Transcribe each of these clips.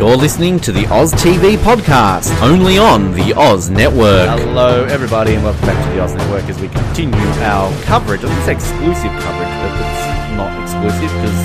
You're listening to the Oz TV podcast, only on the Oz Network. Hello, everybody, and welcome back to the Oz Network as we continue our coverage. I to say exclusive coverage, but it's not exclusive because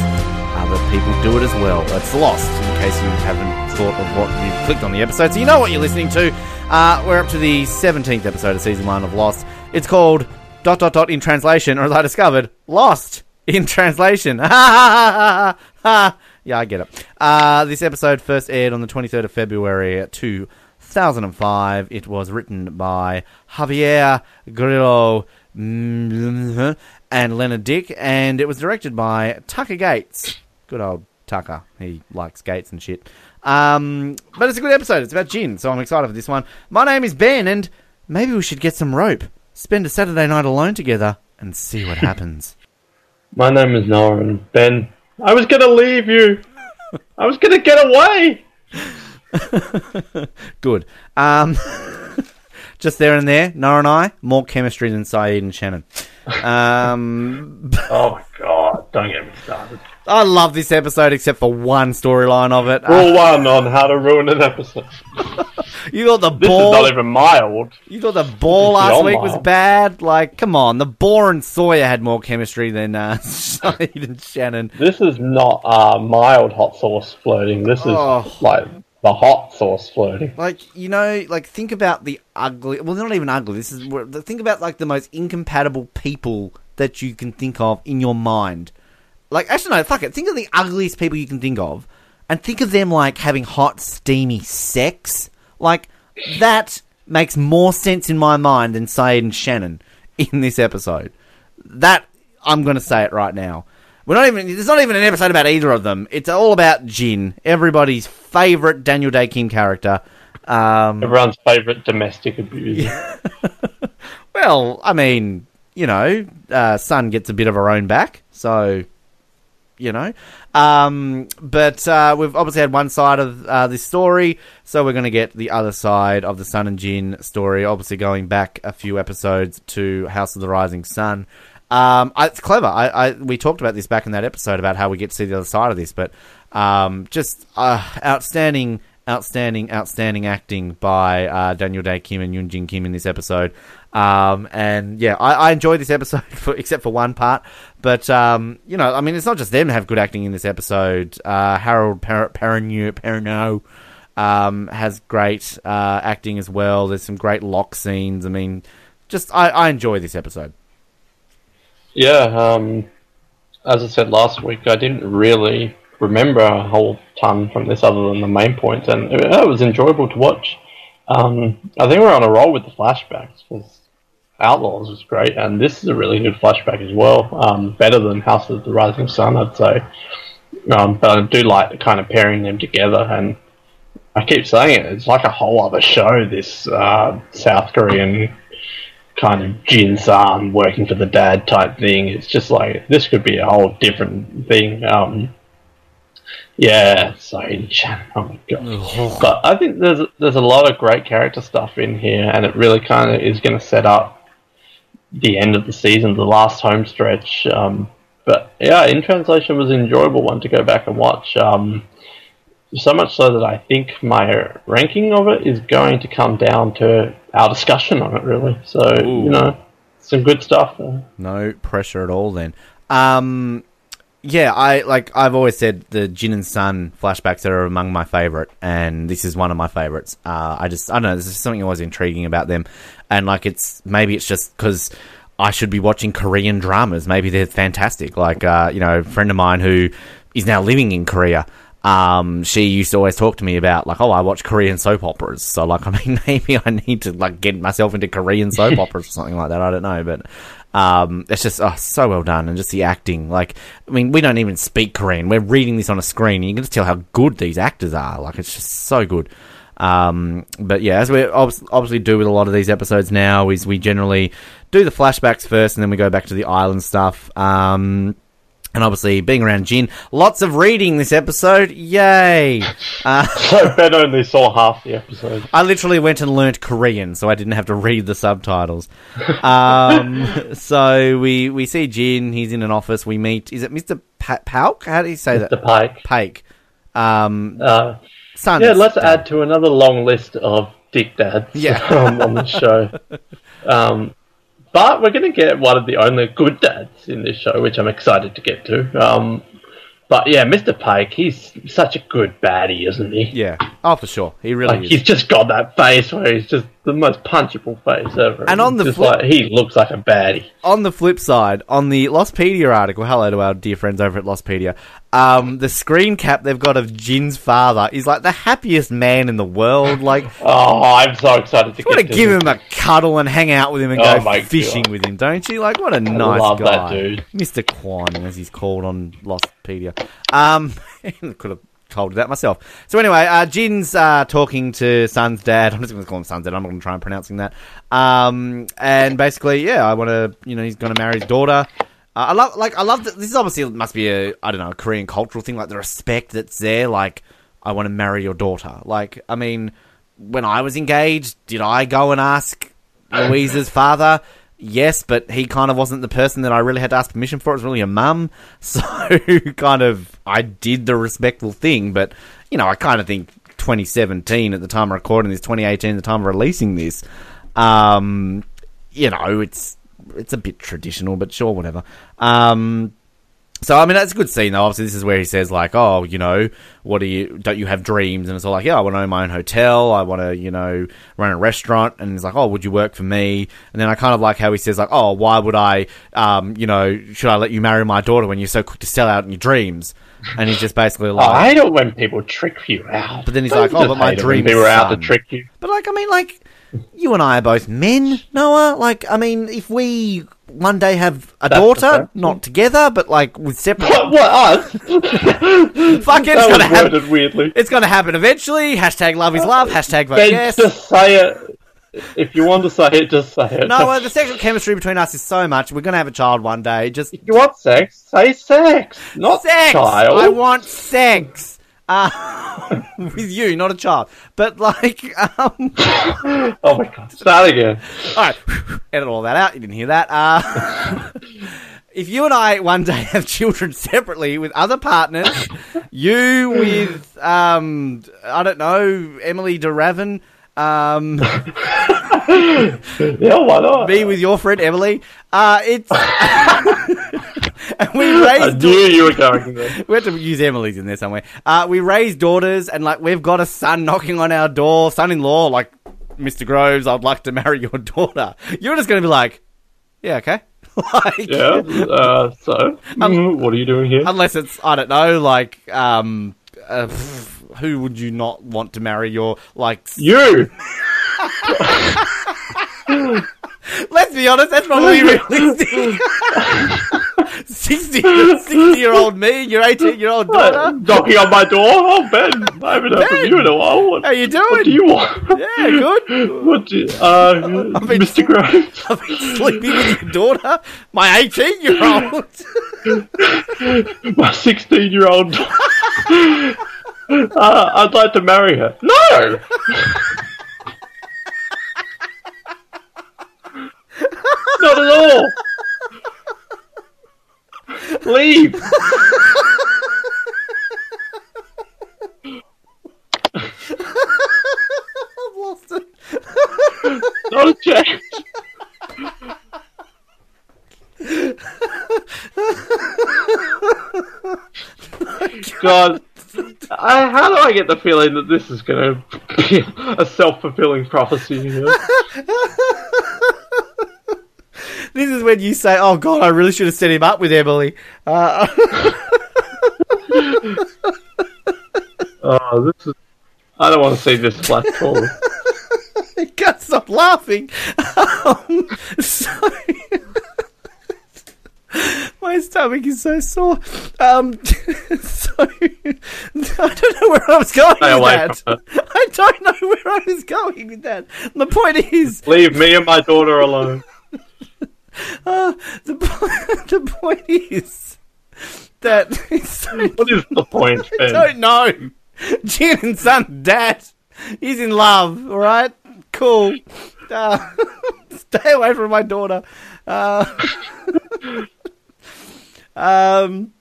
other people do it as well. It's Lost, in case you haven't thought of what you've clicked on the episode, so you know what you're listening to. Uh, we're up to the 17th episode of season one of Lost. It's called dot dot dot in translation, or as I discovered, Lost in translation. Ha ha ha ha! Yeah, I get it. Uh, this episode first aired on the 23rd of February 2005. It was written by Javier Grillo mm, and Leonard Dick, and it was directed by Tucker Gates. Good old Tucker. He likes gates and shit. Um, but it's a good episode. It's about Jin, so I'm excited for this one. My name is Ben, and maybe we should get some rope. Spend a Saturday night alone together and see what happens. My name is Noah, and Ben, I was gonna leave you. I was gonna get away. Good. Um, just there and there, Nora and I, more chemistry than Sayid and Shannon. Um, Oh my god! Don't get me started. I love this episode except for one storyline of it. Uh, Rule one on how to ruin an episode. you thought the This ball, is not even mild. you thought the ball last week was bad. Like, come on, the Boar and Sawyer had more chemistry than uh, and Shannon. This is not uh, mild hot sauce flirting. This is Oh. like the hot sauce flirting. Like you know, like think about the ugly. Well, not even ugly. This is think about like the most incompatible people that you can think of in your mind. Like actually, no, fuck it. Think of the ugliest people you can think of, and think of them like having hot, steamy sex. Like that makes more sense in my mind than Sayid and Shannon in this episode. That I'm going to say it right now. We're not even. There's not even an episode about either of them. It's all about Jin, everybody's favorite Daniel Dae Kim character. Um, Everyone's favorite domestic abuser. well, I mean, you know, uh, Sun gets a bit of her own back, so you know. Um, but uh, we've obviously had one side of uh, this story, so we're going to get the other side of the Sun and Jin story. Obviously, going back a few episodes to House of the Rising Sun. Um, I, it's clever. I, I we talked about this back in that episode about how we get to see the other side of this, but um, just uh, outstanding, outstanding, outstanding acting by uh, Daniel Dae Kim and Yunjin Kim in this episode. Um, and yeah, I, I enjoyed this episode for, except for one part. But um, you know, I mean, it's not just them have good acting in this episode. Uh, Harold per- Perrineau, um, has great uh, acting as well. There's some great Locke scenes. I mean, just I, I enjoy this episode. Yeah, um, as I said last week, I didn't really remember a whole ton from this other than the main points, and it, it was enjoyable to watch. Um, I think we're on a roll with the flashbacks because Outlaws was great, and this is a really good flashback as well. Um, better than House of the Rising Sun, I'd say. Um, but I do like the kind of pairing them together, and I keep saying it, it's like a whole other show. This uh, South Korean kind of Jin Sun working for the dad type thing. It's just like this could be a whole different thing. Um, yeah, sorry, Shannon. Oh my god! But I think there's there's a lot of great character stuff in here, and it really kind of is going to set up the end of the season, the last home stretch. Um, but yeah, in translation was an enjoyable one to go back and watch. Um, so much so that I think my ranking of it is going to come down to our discussion on it, really. So Ooh. you know, some good stuff. There. No pressure at all. Then, um, yeah, I like I've always said the Jin and Sun flashbacks are among my favorite, and this is one of my favorites. Uh, I just I don't know, there's just something always intriguing about them, and like it's maybe it's just because. I should be watching Korean dramas. Maybe they're fantastic. Like, uh, you know, a friend of mine who is now living in Korea. Um, she used to always talk to me about like, oh, I watch Korean soap operas. So like, I mean, maybe I need to like get myself into Korean soap operas or something like that. I don't know, but um, it's just oh, so well done and just the acting. Like, I mean, we don't even speak Korean. We're reading this on a screen. And you can just tell how good these actors are. Like, it's just so good. Um, but yeah, as we obvi- obviously do with a lot of these episodes now, is we generally do the flashbacks first, and then we go back to the island stuff. Um, and obviously, being around Jin, lots of reading this episode. Yay! Uh, So Ben only saw half the episode. I literally went and learnt Korean, so I didn't have to read the subtitles. Um, so we we see Jin. He's in an office. We meet. Is it Mister pa- Pauk? How do you say The that? Mister Pike. Pike. Um, Uh. Yeah, let's dad. add to another long list of dick dads Yeah. on the show. Um, but we're going to get one of the only good dads in this show, which I'm excited to get to. Um, but yeah, Mr. Pike, he's such a good baddie, isn't he? Yeah. Oh, for sure. He really Like is. he's just got that face where he's just the most punchable face ever. And on the just flip- like he looks like a baddie. on the flip side, on the Lostpedia article, hello to our dear friends over at Lostpedia, um, the screen cap they've got of Jin's father is like the happiest man in the world. Like, Oh, I'm so excited to you want get to to give this. him a cuddle and hang out with him and Oh go fishing God. with him, don't you? Like, what a nice love that guy. dude. Mr. Kwon, as he's called on Lostpedia. Um, could have told you that myself. So anyway, uh, Jin's uh, talking to Sun's dad. I'm just going to call him Sun's dad. I'm not going to try and pronouncing that. Um, and basically, yeah, I want to, you know, he's going to marry his daughter. Uh, I love, like, I love that. This is obviously must be a, I don't know, a Korean cultural thing, like the respect that's there. Like, I want to marry your daughter. Like, I mean, when I was engaged, did I go and ask Louise's father? Yes, but he kind of wasn't the person that I really had to ask permission for. It was really a mum. So, kind of, I did the respectful thing, but, you know, I kind of think 2017 at the time of recording this, 2018 at the time of releasing this, um, you know, it's it's a bit traditional, but sure, whatever. Um, so I mean, that's a good scene though. Obviously, this is where he says like, "Oh, you know, what do you? Don't you have dreams?" And it's all like, "Yeah, I want to own my own hotel. I want to, you know, run a restaurant." And he's like, "Oh, would you work for me?" And then I kind of like how he says like, "Oh, why would I? Um, you know, should I let you marry my daughter when you're so quick to sell out in your dreams?" And he's just basically Oh, like, I don't when people trick you out. But then he's Don't like, "Oh, but my hate it when dream people are out to trick you. But like, I mean, like, you and I are both men, Noah. Like, I mean, if we one day have a That's daughter, fair. not together, but like with separate, What, what us? fuck it, it's that gonna happen. weirdly. It's gonna happen eventually. Hashtag love is love. Hashtag vote Then yes. just say it. If you want to say it, just say it. No, uh, the sexual chemistry between us is so much. We're gonna have a child one day. Just if you want sex, say sex, not sex. child. I want sex. Uh, with you, not a child. But like, um, Oh my god, start again. All right, edit all that out. You didn't hear that. Uh, if you and I one day have children separately with other partners, you with um, I don't know, Emily DeRavin, um, Yeah, why not? me with your friend Emily, uh, it's and we I raise. knew you were going there. We had to use Emily's in there somewhere. Uh, we raised daughters, and like we've got a son knocking on our door, son-in-law, like Mr. Groves. I'd like to marry your daughter. You're just going to be like, yeah, okay. like, Yeah. Uh, so, mm, what are you doing here? Unless it's I don't know, like um, uh, pff, who would you not want to marry your like? You. Let's be honest, that's probably realistic. 60, 60 year old me, your 18 year old daughter. Knocking on my door? Oh, Ben, I haven't heard from you in a while. What, How you doing? what do you want? Yeah, good. What do, uh, been- Mr. Groves? I've been sleeping with your daughter, my 18 year old. my 16 year old. uh, I'd like to marry her. No! Not at all! Leave! I've lost it. Not a chance! God, I, how do I get the feeling that this is going to be a self fulfilling prophecy? Here? This is when you say, "Oh God, I really should have set him up with Emily." Uh, Oh, this is. I don't want to see this flash forward. you can't stop laughing. Um, so, my stomach is so sore. Um, so I don't know where I was going Stay with that. I don't know where I was going with that. The point is, Leave me and my daughter alone. uh, the point, the point is that so What is the point, Ben? I don't know. Jin and Sun, dad. He's in love, alright? Cool. Uh, stay away from my daughter. Uh, um,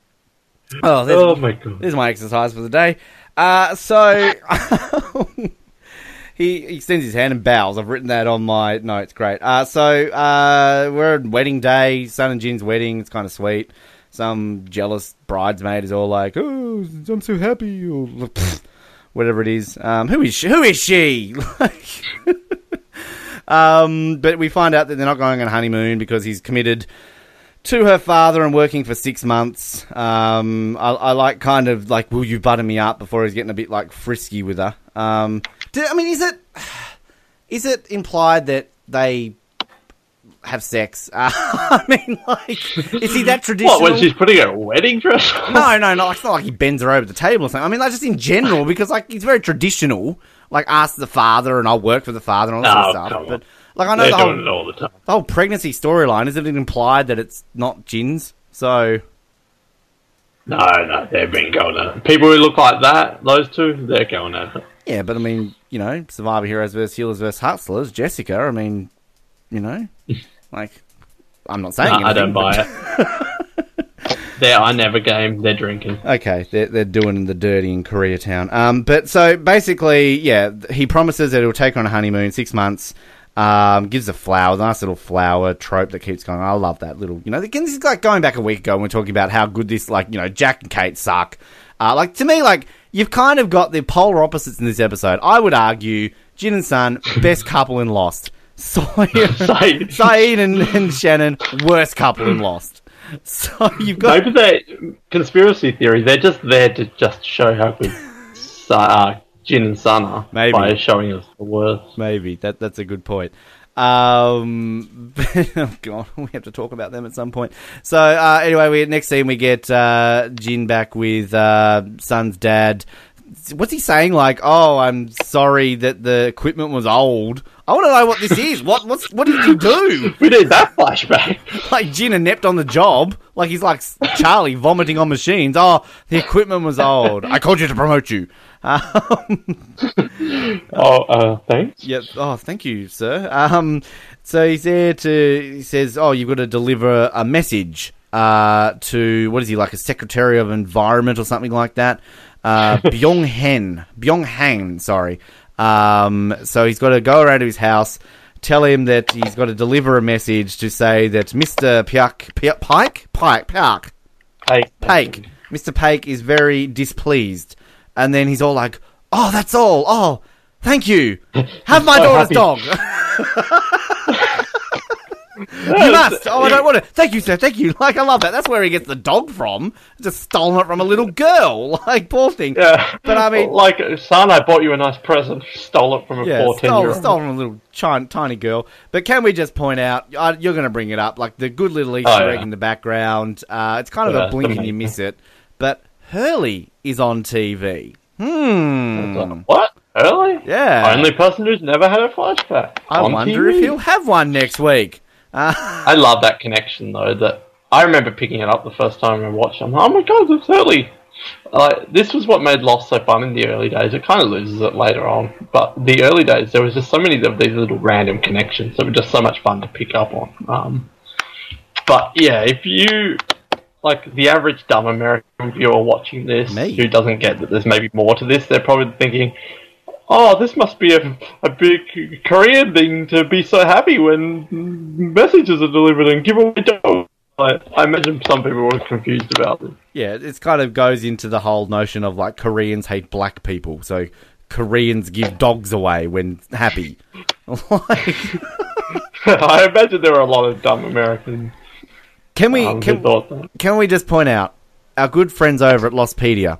oh, Oh my god. there's my exercise for the day. Uh, so he extends his hand and bows. I've written that on my notes. Great. Uh, so uh, we're at wedding day, Sun and Jin's wedding. It's kind of sweet. Some jealous bridesmaid is all like, "Oh, I'm so happy," or whatever it is. Um, who is she? Who is she? Um, but we find out that they're not going on honeymoon because he's committed to her father and working for six months. Um, I, I like kind of like, will you butter me up before he's getting a bit like frisky with her. Um, do, I mean, is it is it implied that they have sex? Uh, I mean, like, is he that traditional? What, when she's putting her wedding dress on? No, no, no. It's not like he bends her over the table or something. I mean, like just in general, because like he's very traditional. Like ask the father, and I'll work for the father and all that Oh, sort of stuff. on. But like I know the whole, all the time. the whole pregnancy storyline isn't it implied that it's not Jin's? So No, no, they've been going at it. People who look like that, those two, they're going at it. Yeah, but I mean, you know, Survivor Heroes versus Healers versus Hustlers, Jessica. I mean, you know, like I'm not saying No, I don't buy but- it. they're I never game. They're drinking. Okay, they're, they're doing the dirty in Koreatown. Um, but so basically, yeah, he promises that he'll take her on a honeymoon, six months. Um, gives a flower, nice little flower trope that keeps going. I love that little, you know, again, this is like going back a week ago when we're talking about how good this, like, you know, Jack and Kate suck. Uh, like, to me, like, you've kind of got the polar opposites in this episode. I would argue Jin and Sun, best couple in Lost. Sayid. Sayid and, and Shannon, worst couple in Lost. So you've got Maybe they conspiracy theory. They're just there to just show how good uh, Jin and Sun are Maybe. by showing us the worst. Maybe that that's a good point. Um, oh God, we have to talk about them at some point. So uh, anyway, we next scene we get uh, Jin back with uh, dad. What's he saying? Like, oh, I'm sorry that the equipment was old. I want to know what this is. What what's what did you do? We need that flashback. Like Jin inept on the job. Like he's like Charlie vomiting on machines. Oh, the equipment was old. I called you to promote you. Um, Oh, uh, thanks. Yep. Oh, thank you, sir. Um, so he's there to. He says, "Oh, you've got to deliver a message uh, to what is he like a secretary of environment or something like that? Uh, Byung Hen, Byung Hang. Sorry. Um, so he's got to go around to his house, tell him that he's got to deliver a message to say that Mister Pyak, Pyak, Pike, Pike, Pyak, Hey, Pake. Mr. Pake is very displeased. And then he's all like, Oh, that's all. Oh, thank you. Have my So daughter's happy. dog. you must. Oh, I don't want to. Thank you, sir. Thank you. Like, I love that. That's where he gets the dog from. Just stolen it from a little girl. Like, poor thing. Yeah, But I mean- like, Sun, I bought you a nice present. Stole it from a Yeah, ten stole, year old. stole from a little chi- tiny girl. But can we just point out, uh, you're going to bring it up, like the good little Easter Oh, egg in the background. Uh, it's kind of Yeah, a blink and you miss it. But Hurley is on TV. Hmm. What? Hurley? Yeah. Only person who's never had a flashback. I on wonder TV. if he'll have one next week. Uh, I love that connection though. That I remember picking it up the first time I watched. it. I'm like, oh my god, it's Hurley. Like this was what made Lost so fun in the early days. It kind of loses it later on, but the early days there was just so many of these little random connections that were just so much fun to pick up on. Um, but yeah, if you like the average dumb American viewer watching this Me. who doesn't get that there's maybe more to this, they're probably thinking, oh, this must be a, a big Korean thing to be so happy when messages are delivered and give away dough. I, I imagine some people were confused about this. yeah, it kind of goes into the whole notion of like Koreans hate black people, so Koreans give dogs away when happy. like, I imagine there are a lot of dumb Americans can we um, can, can we just point out our good friends over at Lostpedia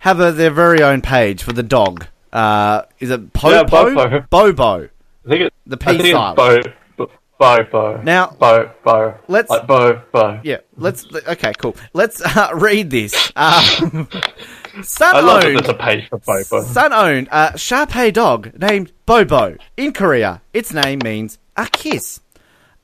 have a, their very own page for the dog. Uh, is it Popo? Yeah, Bobo. Bobo. I think it, The I think peace it's. Bo, Bo, Bo. Now- Bo, Bo. Let's- Like Bo, Bo. Yeah, let's. Okay, cool. Let's uh, read this. Um, Sun I love that owned. there's a page for Bobo. Sun owned a Sharpei dog named Bobo in Korea. Its name means a kiss.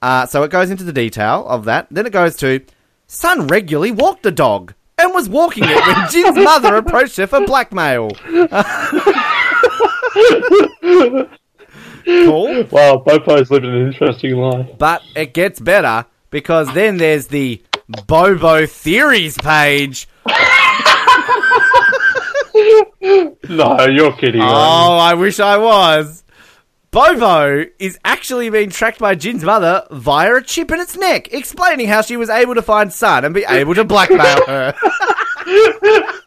Uh, so it goes into the detail of that. Then it goes to Sun regularly walked the dog and was walking it when Jin's mother approached her for blackmail. cool. Wow, Bobo's living an interesting life. But it gets better because then there's the Bobo Theories page. No, you're kidding. Oh. I wish I was. Bobo is actually being tracked by Jin's mother via a chip in its neck, explaining how she was able to find Sun and be able to blackmail her.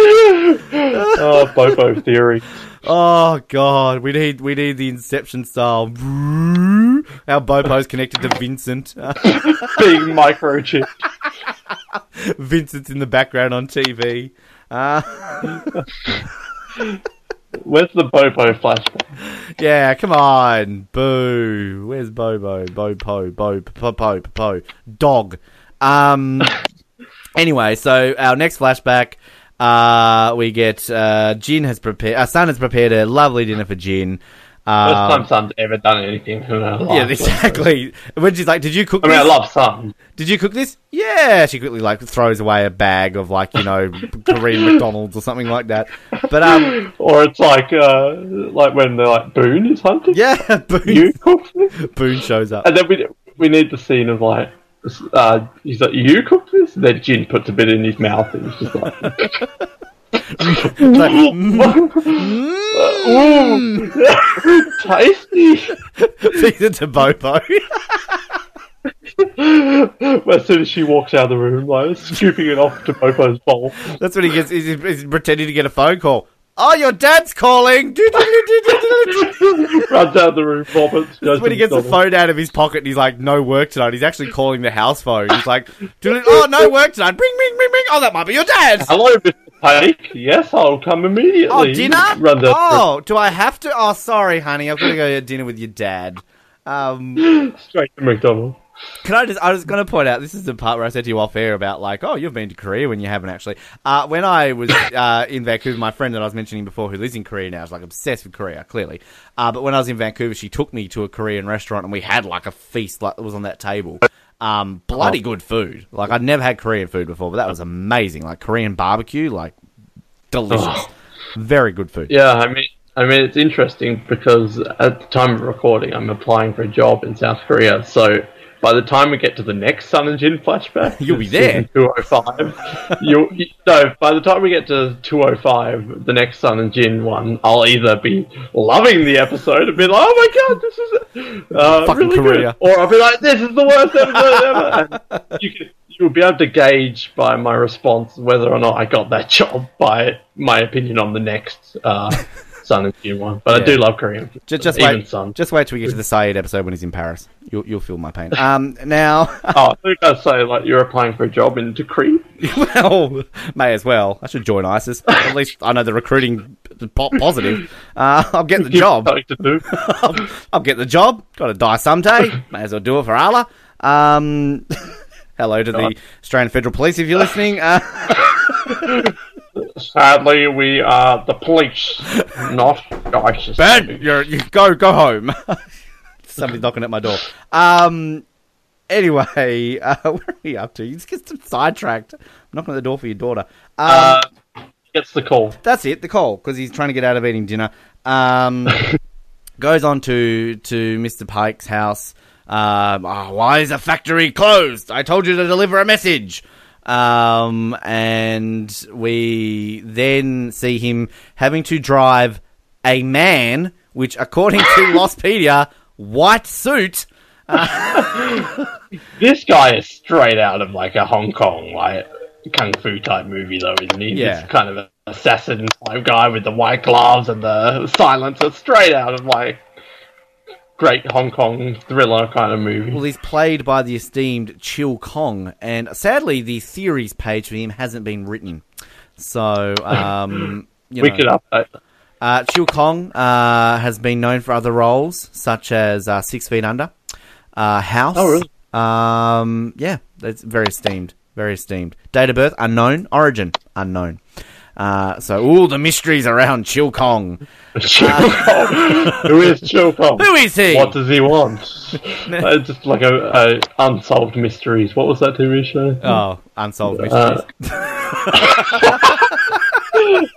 Oh, Bobo theory. Oh god, we need we need the Inception style. How Bobo's connected to Vincent. Being microchip. Vincent's in the background on TV. Uh, Where's the Bobo flashback? yeah, come on, boo. Where's Bobo? Bobo, Bo, po, po, po, dog. Um. Anyway, so our next flashback, uh, we get uh, Jin has prepared. Our Sun has prepared a lovely dinner for Jin. First Um, time Sun's ever done anything in her life. yeah, exactly. When she's like, "Did you cook I mean, I love Sun. Did you cook this?" Yeah. She quickly like throws away a bag of like you know Korean McDonald's or something like that. But um, Or it's like, uh, like when they're like Boone is hunting. yeah, Boone, You cooked this, Boone shows up. and then we we need the scene of like, uh, he's like, you cooked this. And then Jin puts a bit in his mouth, and he's just like, like, ooh, tasty. feeds it to Bobo. as soon as she walks out of the room, like scooping it off to Bobo's bowl. That's when he gets. He's, he's pretending to get a phone call. Oh, your dad's calling. Runs out of the room, vomits. That's when he gets the phone out of his pocket and he's like, "No work tonight." He's actually calling the house phone. He's like, "Oh, no work tonight." Bring, bring, bring, bring. Oh, that might be your dad. Hello, Mr. Pike. Yes, I'll come immediately. Oh, dinner? Out Oh, do I have to? Oh, sorry, honey. I've got to go to dinner with your dad. Um, straight to McDonald's. can I just? I was going to point out this is the part where I said to you off air about like, oh, you've been to Korea when you haven't actually. Uh, when I was uh, in Vancouver, my friend that I was mentioning before, who lives in Korea now, is like obsessed with Korea, clearly. Uh, but when I was in Vancouver, she took me to a Korean restaurant and we had like a feast like that was on that table. Um, bloody good food. Like I'd never had Korean food before, but that was amazing. Like Korean barbecue, like delicious. Very good food. Yeah, I mean, I mean, it's interesting because at the time of recording, I'm applying for a job in South Korea. So by the time we get to the next Sun and Jin flashback, You'll be there. 205. you you- no, by the time we get to 205, the next Sun and Jin one, I'll either be loving the episode and be like, "Oh my god, this is uh, Fucking really Korea. good," or I'll be like, "This is the worst episode ever." And you can. You'll be able to gauge by my response whether or not I got that job by my opinion on the next uh, Sun and Jin one. But I do love Korean. Just, just even wait. Sun. Just wait till we get to the Sayid episode when he's in Paris. You'll you'll feel my pain. Um, now, Oh, I were gonna say like you're applying for a job in Decree. well, may as well. I should join ISIS. At least I know the recruiting positive. Uh, I'll get the job. I'll, I'll get the job. Got to die someday. May as well do it for Allah. Um, hello to the Australian Federal Police if you're listening. Uh, Sadly, we are the police, not ISIS. Ben, you're, you go go home. Somebody's knocking at my door. Um. Anyway, uh, where are we up to? You just get sidetracked. I'm knocking at the door for your daughter. Um, Uh, gets the call. that's it. The call because he's trying to get out of eating dinner. Um, goes on to to Mr. Pike's house. Um, oh, why is the factory closed? I told you to deliver a message. Um, and we then see him having to drive a man, which according to Lostpedia, white suit. This guy is straight out of like a Hong Kong like kung fu type movie, though, isn't he? Yeah. This kind of an assassin type guy with the white gloves and the silencer, straight out of like great Hong Kong thriller kind of movie. Well, he's played by the esteemed Chil Kong, and sadly, the theories page for him hasn't been written. So, um, you we know, could update. uh, Chil Kong uh, has been known for other roles, such as uh, Six Feet Under, uh, House. Oh, really? Um, yeah, that's very esteemed. Very esteemed. Date of birth unknown. Origin unknown. Uh, so all the mysteries around Chil Kong. Kong. Who is Chil Kong? Who is he? What does he want? Uh, just like a, a unsolved mysteries. What was that TV show? Oh, unsolved mysteries.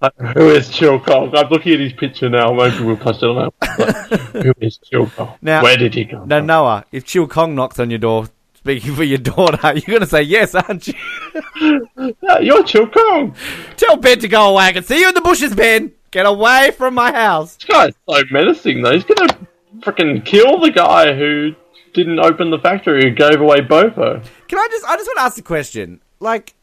Uh, who is Chil Kong? I'm looking at his picture now. Maybe we'll post it on our. Who is Chil Kong? Now- Where did he come Now? Noah, if Chil Kong knocks on your door, speaking for your daughter. You're going to say yes, aren't you? You're Chil Kong. Tell Ben to go away. I can see you in the bushes, Ben. Get away from my house. This guy's so menacing, though. He's gonna freaking kill the guy who didn't open the factory, who gave away Bobo. Can I just? I just want to ask the question. Like,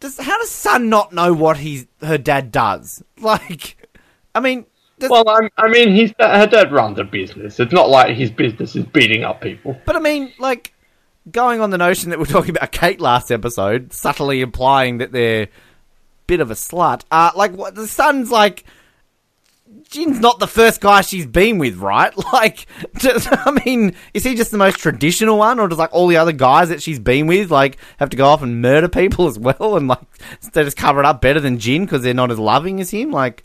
does how does Sun not know what he's her dad does? Like, I mean, does, Well, I'm, I mean, he's, her dad runs a business. It's not like his business is beating up people. but I mean, like, going on the notion that we're talking about Kate last episode, subtly implying that they're a bit of a slut. Uh, like, what the Sun's like. Jin's not the first guy she's been with, right? Like, just, I mean, is he just the most traditional one, or does like all the other guys that she's been with like have to go off and murder people as well, and like they just cover it up better than Jin because they're not as loving as him? Like,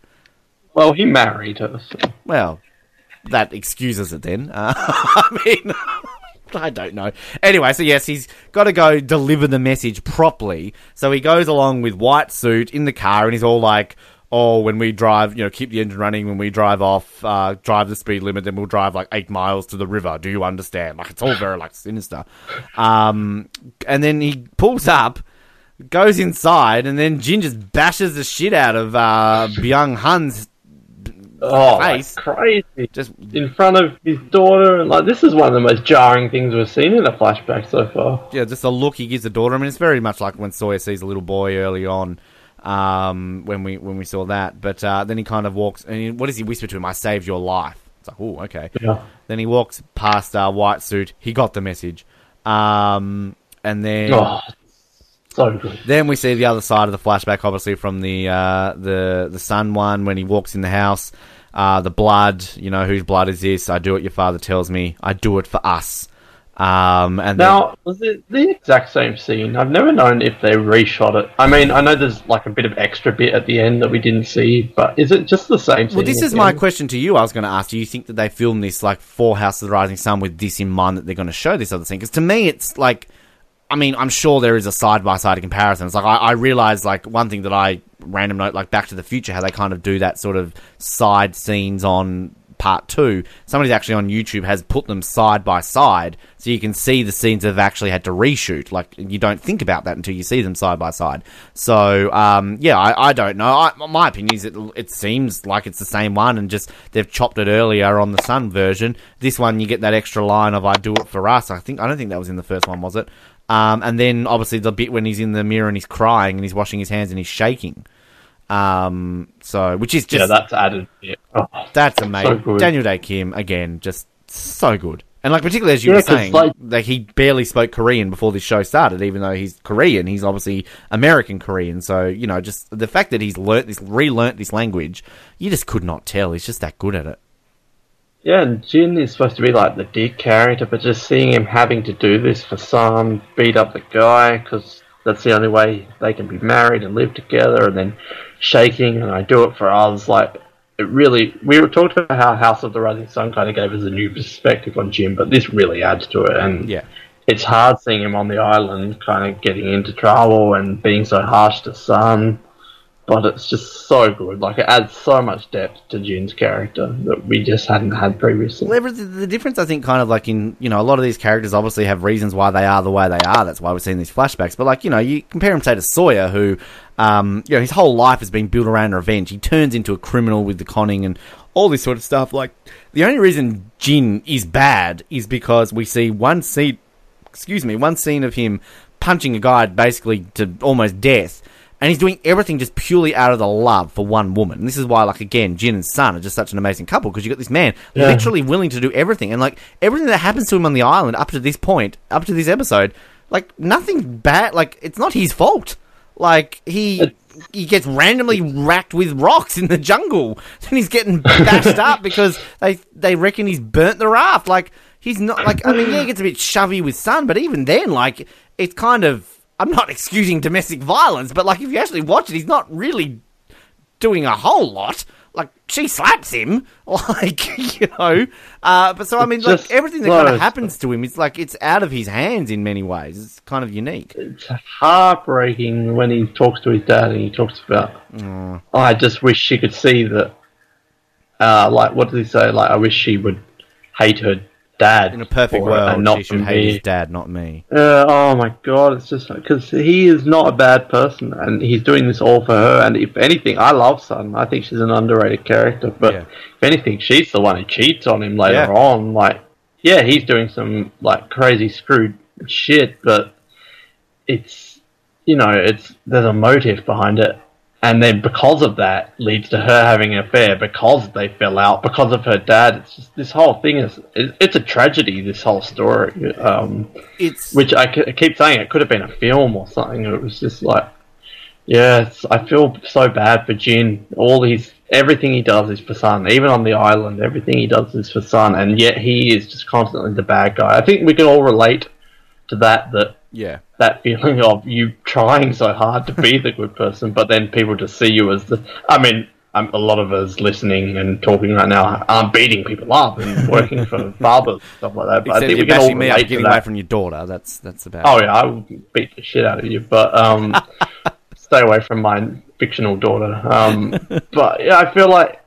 Well, he married her. So. well, that excuses it then. Uh, I mean, I don't know. Anyway, so yes, he's got to go deliver the message properly. So he goes along with white suit in the car, and he's all like, "Oh, when we drive, you know, keep the engine running. When we drive off, uh, drive the speed limit, then we'll drive like eight miles to the river. Do you understand? Like it's all very like sinister." Um, and then he pulls up. Goes inside and then Jin just bashes the shit out of uh, Byung Hun's Oh, like crazy. just In front of his daughter. And, like, this is one of the most jarring things we've seen in a flashback so far. yeah, just the look he gives the daughter. I mean, it's very much like when Sawyer sees a little boy early on, um, when we when we saw that. But uh, then he kind of walks, and he, what does he whisper to him? "I saved your life." It's like, oh, okay. Yeah. Then he walks past uh, White Suit. He got the message, um, and then Oh, so good. then we see the other side of the flashback, obviously from the uh, the the sun one when he walks in the house. Uh, the blood, you know, whose blood is this? I do what your father tells me. I do it for us. Um, and Now, was it the exact same scene? I've never known if they reshot it. I mean, I know there's like a bit of extra bit at the end that we didn't see, but is it just the same scene? Well, this is my question to you. I was going to ask. Do you think that they filmed this like for House of the Rising Sun with this in mind that they're going to show this other thing? Because to me, it's like, I mean, I'm sure there is a side by side comparison. It's like I, I realize like one thing that I random note like Back to the Future how they kind of do that sort of side scenes on part two. Somebody actually on YouTube has put them side by side so you can see the scenes they've actually had to reshoot. Like you don't think about that until you see them side by side. So um, yeah, I, I don't know. I, my opinion is it, it seems like it's the same one and just they've chopped it earlier on the Sun version. This one you get that extra line of "I do it for us." I think I don't think that was in the first one, was it? Um, and then obviously the bit when he's in the mirror and he's crying and he's washing his hands and he's shaking. Um, so which is just yeah, that's added. Yeah. Oh, that's amazing. So. Daniel Dae Kim again, just so good. And like particularly as you Yeah, were saying, like- like, he barely spoke Korean before this show started, even though he's Korean. He's obviously American Korean. So you know, just the fact that he's learnt this, relearnt this language, you just could not tell. He's just that good at it. Yeah, and Jin is supposed to be like the dick character, but just seeing him having to do this for some, beat up the guy, because that's the only way they can be married and live together, and then shaking, and I do it for others, like, it really, we were talking about how House of the Rising Sun kind of gave us a new perspective on Jin, but this really adds to it, and Yeah. it's hard seeing him on the island, kind of getting into trouble and being so harsh to Sun. But it's just so good. Like it adds so much depth to Jin's character that we just hadn't had previously. Well, the difference, I think, kind of like in you know a lot of these characters obviously have reasons why they are the way they are. That's why we're seeing these flashbacks. But like you know, you compare him say to Sawyer, who um, you know his whole life has been built around revenge. He turns into a criminal with the conning and all this sort of stuff. Like the only reason Jin is bad is because we see one scene, excuse me, one scene of him punching a guy basically to almost death. And he's doing everything just purely out of the love for one woman. And this is why, like, again, Jin and Sun are just such an amazing couple because you got this man Yeah. literally willing to do everything. And, like, everything that happens to him on the island up to this point, up to this episode, like, nothing bad. Like, it's not his fault. Like, he. He gets randomly racked with rocks in the jungle. Then he's getting bashed up because they they reckon he's burnt the raft. Like he's not like I mean yeah, he gets a bit shovey with Sun, but even then, like it's kind of I'm not excusing domestic violence, but like if you actually watch it, he's not really doing a whole lot. Like she slaps him, like you know. Uh, but so I mean, like everything that kind of happens to him, it's like it's out of his hands in many ways. It's kind of unique. It's heartbreaking when he talks to his dad and he talks about. Mm. I just wish she could see that. Uh, like what does he say? Like I wish she would hate her, dad. In a perfect world, and not she should hate me. his dad, not me. Uh, oh my god, it's just because he is not a bad person, and he's doing this all for her. And if anything, I love Sun. I think she's an underrated character. But Yeah. if anything, she's the one who cheats on him later Yeah. on. Like, yeah, he's doing some like crazy screwed shit, but it's you know, it's there's a motive behind it. And then because of that leads to her having an affair because they fell out because of her dad. It's just this whole thing is it's a tragedy. This whole story. Um, It's which I keep saying it could have been a film or something. It was just like, yeah, it's, I feel so bad for Jin. All his everything he does is for Sun. Even on the island, everything he does is for Sun, and yet he is just constantly the bad guy. I think we can all relate to that. That yeah, that feeling of you trying so hard to be the good person, but then people just see you as the. I mean. Um, a lot of us listening and talking right now aren't beating people up and working for fathers stuff like that. But I think you're we can all bashing me up relate getting away from your daughter. That's that's about. Oh yeah, I will beat the shit out of you, but um, stay away from my fictional daughter. Um, but yeah, I feel like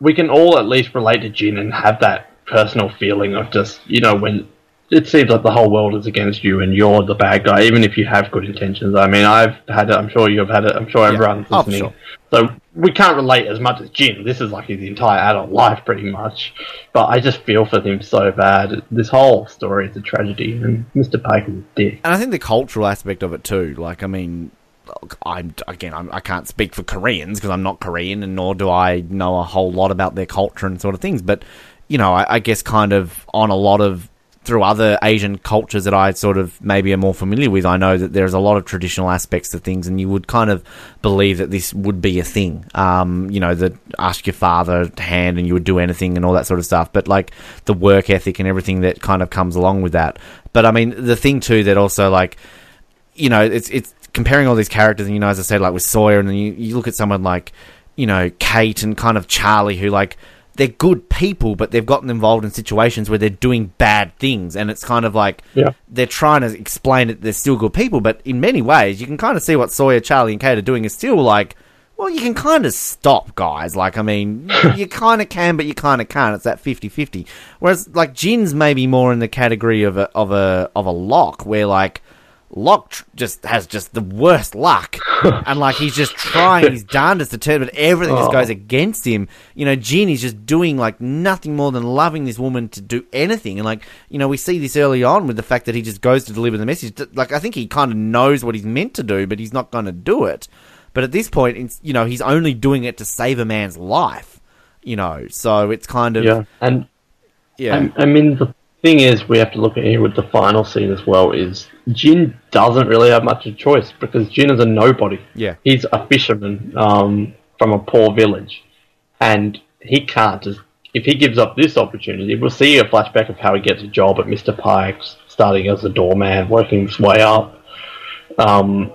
we can all at least relate to Jin and have that personal feeling of just you know when it seems like the whole world is against you and you're the bad guy, even if you have good intentions. I mean, I've had it. I'm sure you've had it. I'm sure everyone's Oh, for listening. sure. So we can't relate as much as Jin. This is like his entire adult life, pretty much. But I just feel for him so bad. This whole story is a tragedy, and Mr. Pike is a dick. And I think the cultural aspect of it too. Like, I mean, I'm again, I'm, I can't speak for Koreans because I'm not Korean, and nor do I know a whole lot about their culture and sort of things. But you know, I, I guess kind of on a lot of through other Asian cultures that I sort of maybe are more familiar with, I know that there's a lot of traditional aspects to things, and you would kind of believe that this would be a thing. Um, you know, that ask your father hand and you would do anything and all that sort of stuff. But like the work ethic and everything that kind of comes along with that. But I mean, the thing too that also like you know, it's it's comparing all these characters, and you know, as I said, like with Sawyer, and then you, you look at someone like, you know, Kate and kind of Charlie, who like they're good people, but they've gotten involved in situations where they're doing bad things, and it's kind of like Yeah. they're trying to explain that they're still good people, but in many ways, you can kind of see what Sawyer, Charlie, and Kate are doing is still like. Well, you can kind of stop, guys. Like, I mean, you kind of can, but you kind of can't. It's that 50-50. Whereas, like, Jin's maybe more in the category of a of a of a Locke, where like Locke tr- just has just the worst luck, and like he's just trying his darndest to turn, but everything just Oh. goes against him. You know, Jin is just doing like nothing more than loving this woman to do anything, and like you know, we see this early on with the fact that he just goes to deliver the message. Like I think he kind of knows what he's meant to do, but he's not going to do it. But at this point, it's, you know, he's only doing it to save a man's life. You know, so it's kind of Yeah, and yeah. I, I mean the thing is, we have to look at here with the final scene as well. Is Jin doesn't really have much of a choice because Jin is a nobody. Yeah. he's a fisherman um, from a poor village, and he can't just. If he gives up this opportunity, we'll see a flashback of how he gets a job at Mr. Pike's, starting as a doorman, working his way up. Um,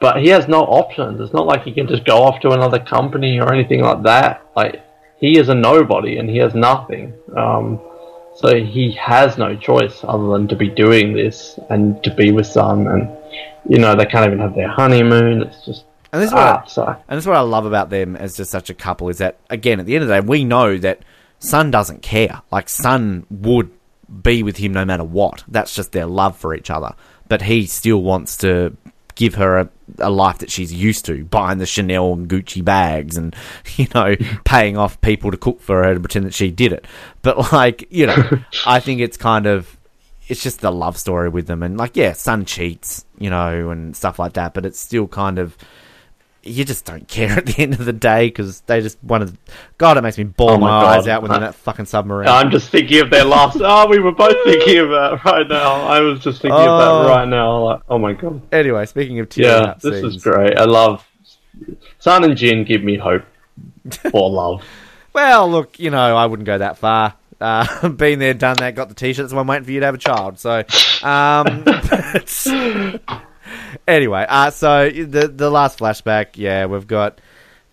but he has no options. It's not like he can just go off to another company or anything like that. Like he is a nobody and he has nothing. Um, so he has no choice other than to be doing this and to be with Sun. And you know they can't even have their honeymoon. It's just And this is what I- ah, so And that's what I love about them as just such a couple is that again at the end of the day we know that Sun doesn't care. Like Sun would be with him no matter what. That's just their love for each other. But he still wants to give her a, a life that she's used to, buying the Chanel and Gucci bags and, you know, paying off people to cook for her to pretend that she did it. But like, you know, I think it's kind of it's just the love story with them and like yeah, Sun cheats, you know, and stuff like that, but it's still kind of you just don't care at the end of the day because they just want to. God, it makes me bawl Oh my my, eyes out when they're in that fucking submarine. I'm just thinking of their last. Oh, we were both thinking of that right now. I was just thinking of Oh. that right now. Like, oh my god. anyway, speaking of tearing Yeah, this scenes, is great. I love Sun and Jin. Give me hope for love. well, look, you know, I wouldn't go that far. Uh, been there, done that, got the t-shirt. So I'm waiting for you to have a child. So, um, but- anyway, uh, so the the last flashback, yeah, we've got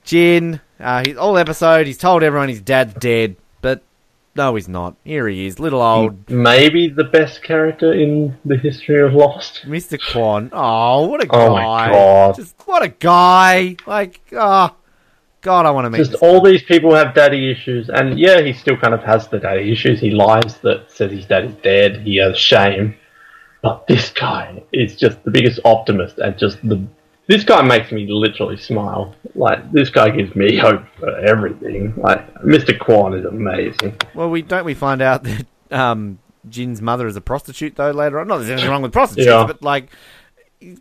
Jin. Uh, he's all episode. He's told everyone his dad's dead, but no, he's not. Here he is, little old Maybe the best character in the history of Lost. Mr. Kwon. Oh, what a guy! Oh my God. Just what a guy! Like, ah, God, I want to meet. Just all these people have daddy issues, and yeah, he still kind of has the daddy issues. He lies that says his dad is dead. He has shame, but this guy is just the biggest optimist, and just the this guy makes me literally smile. Like this guy gives me hope for everything. Like Mr. Kwon is amazing. Well, we don't we find out that um, Jin's mother is a prostitute though later on. Not there's anything wrong with prostitutes, Yeah. but like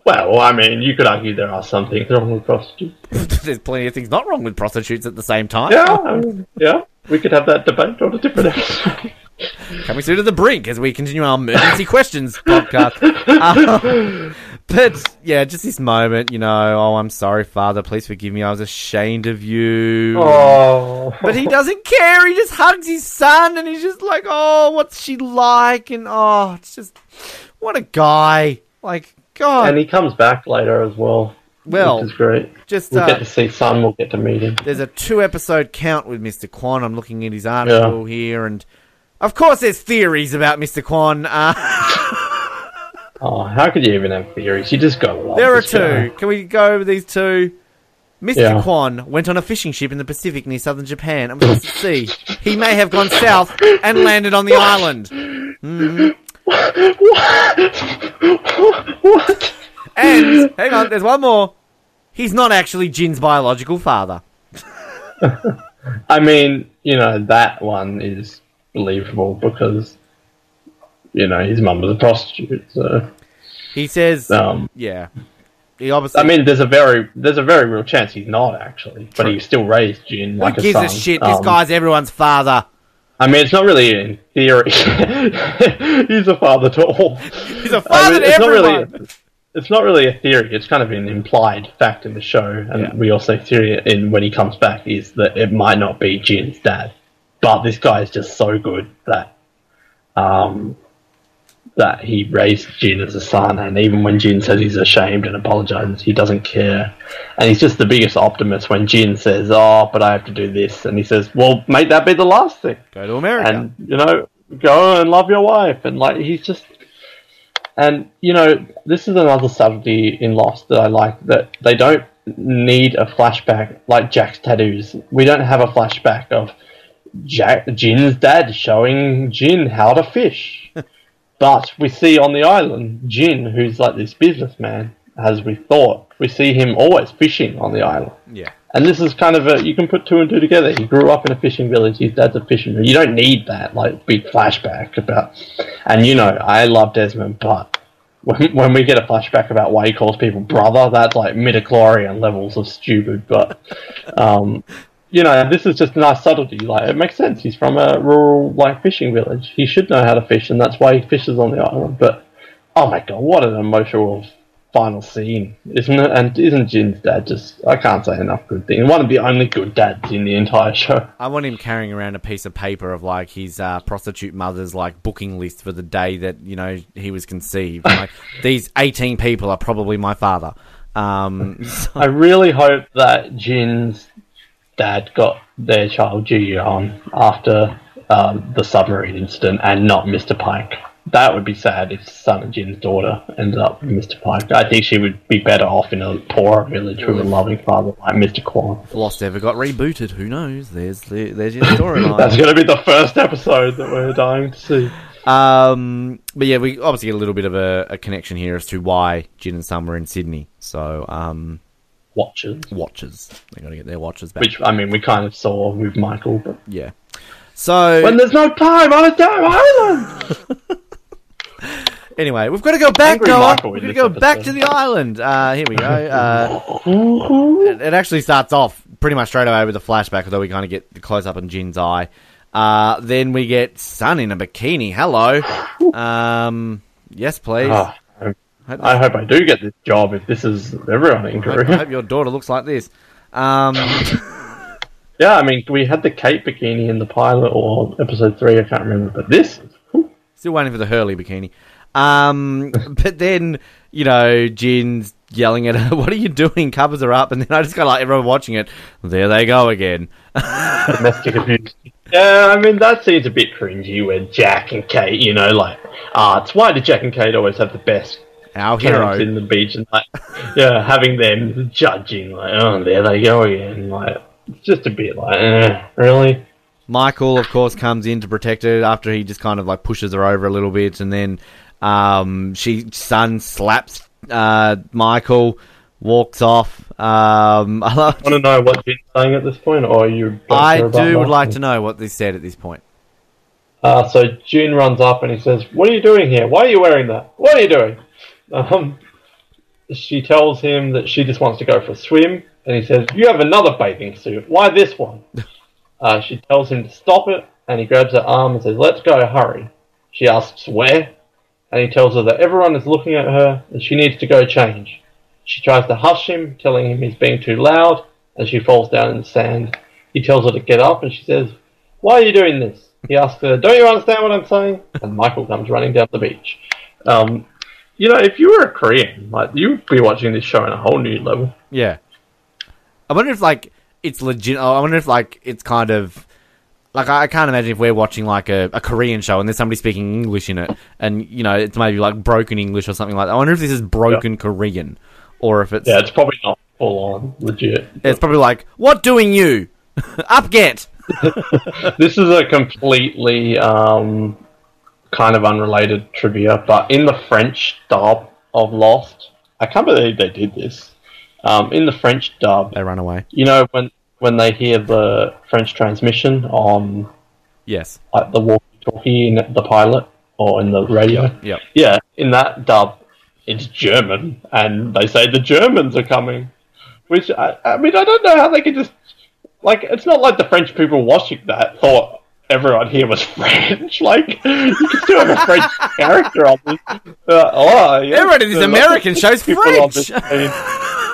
Well, I mean, you could argue there are some things wrong with prostitutes. there's plenty of things not wrong with prostitutes at the same time. Yeah, I mean, yeah, we could have that debate on a different episode. Coming soon to the brink as we continue our emergency questions podcast. Um, but yeah, just this moment, you know. Oh, I'm sorry, Father. Please forgive me. I was ashamed of you. oh, But he doesn't care. He just hugs his son, and he's just like, "Oh, what's she like?" And oh, it's just what a guy. Like God. and he comes back later as well. Well, which is great. just We'll uh, get to see Sun. We'll get to meet him. there's a two episode count with Mr. Kwon. I'm looking at his article here, and of course, there's theories about Mr. Kwon. Uh, Oh, how could you even have theories? You just got love there are this guy. two. Can we go over these two? Mr. Yeah. Kwon went on a fishing ship in the Pacific near southern Japan and was at sea. He may have gone south and landed on the island. What? what? And hang on, there's one more. He's not actually Jin's biological father. I mean, you know, that one is believable because, you know, his mum was a prostitute. So, He says, um, yeah. He obviously. I mean, there's a very, there's a very real chance he's not actually, but he still raised Jin who like a gives son. a shit? This Um, guy's everyone's father. I mean, it's not really in theory. he's a father to all. He's a I father mean, to it's not everyone. really. It's not really a theory. It's kind of an implied fact in the show, and Yeah. we also theory in when he comes back is that it might not be Jin's dad, but this guy is just so good that, um, that he raised Jin as a son, and even when Jin says he's ashamed and apologizes, he doesn't care, and he's just the biggest optimist when Jin says, "Oh, but I have to do this," and he says, "Well, make that be the last thing." Go to America. and you know go and love your wife. And like he's just and you know this is another subtlety in lost that i like that they don't need a flashback like jack's tattoos. We don't have a flashback of jack jin's dad showing jin how to fish but we see on the island jin who's like this businessman as we thought we see him always fishing on the island yeah. and this is kind of a you can put two and two together. He grew up in a fishing village. His dad's a fisherman. You don't need that like big flashback about. And you know, I love Desmond, but when when we get a flashback about why he calls people brother, that's like midichlorian levels of stupid. But um, you know, this is just a nice subtlety. Like it makes sense. He's from a rural like fishing village. He should know how to fish, and that's why he fishes on the island. But oh my god, what an emotional final scene, isn't it? And isn't Jin's dad just, I can't say enough good things. One of the only good dads in the entire show. I want him carrying around a piece of paper of like his uh, prostitute mother's like booking list for the day that you know he was conceived. like these eighteen people are probably my father. Um, so- I really hope that Jin's dad got their child Ji Yeon after um, the submarine incident and not Mr. Paik. That would be sad if son of Jin's daughter ended up with Mr. Paik. I think she would be better off in a poorer village with a loving father like Mr. Kwon. Lost ever got rebooted, who knows? There's the, there's your storyline. That's going to be the first episode that we're dying to see. Um, but yeah, we obviously get a little bit of a, a connection here as to why Jin and Sun were in Sydney. So, um, Watches. watches. They got to get their watches back. Which, I mean, we kind of saw with Michael, but yeah. So when there's no time on a damn island! anyway, we've got to go back, Noah. We've got to go back to the island. Uh, here we go. Uh, it, it actually starts off pretty much straight away with a flashback, although we kind of get the close up on Jin's eye. Uh, then we get Sun in a bikini. Hello. Um, yes, please. I- Hope- I hope I do get this job if this is everyone in I hope, I hope your daughter looks like this. Um, Yeah, I mean, we had the Kate bikini in the pilot or episode three, I can't remember, but this whew, Still waiting for the Hurley bikini. Um, but then, you know, Jin's yelling at her, What are you doing? Covers her up. And then I just got like everyone watching it. There they go again. domestic abuse. Yeah, I mean, that seems a bit cringy where Jack and Kate, you know, like, ah, it's why do Jack and Kate always have the best Our hero. in the beach and, like, yeah, having them judging, like, oh, there they go again. Like, it's just a bit like, eh, really. Michael, of course, comes in to protect her after he just kind of like pushes her over a little bit, and then um, she Sun slaps uh, Michael, walks off. Um, I, love- Want to know what Jin's saying at this point, or you? I do would like to know what they said at this point. Uh, so June runs up and he says, "What are you doing here? Why are you wearing that? What are you doing?" Um, she tells him that she just wants to go for a swim, and he says, "You have another bathing suit. Why this one?" uh, she tells him to stop it, and he grabs her arm and says, "Let's go, hurry." She asks where, and he tells her that everyone is looking at her and she needs to go change. She tries to hush him, telling him he's being too loud, and she falls down in the sand. He tells her to get up, and she says, "Why are you doing this?" He asks her, "Don't you understand what I'm saying?" And Michael comes running down the beach. Um, you know, if you were a Korean, like you'd be watching this show on a whole new level. Yeah. I wonder if like it's legit. I wonder if like it's kind of like I can't imagine if we're watching like a, a Korean show and there's somebody speaking English in it, and you know it's maybe like broken English or something like that. I wonder if this is broken Korean, or if it's Yeah, it's probably not full on legit. it's probably like what doing you up get. this is a completely um, kind of unrelated trivia, but in the French dub of Lost, I can't believe they did this. Um, in the French dub, They run away. you know when when they hear the French transmission on Yes. like the walkie-talkie in the pilot or in the radio, Yep. yeah, in that dub, it's German, and they say the Germans are coming. Which I, I mean, I don't know how they could just like. It's not like the French people watching that thought everyone here was French. Like you can still have a French character on this. Uh, oh, yeah, Everybody in this American show's French.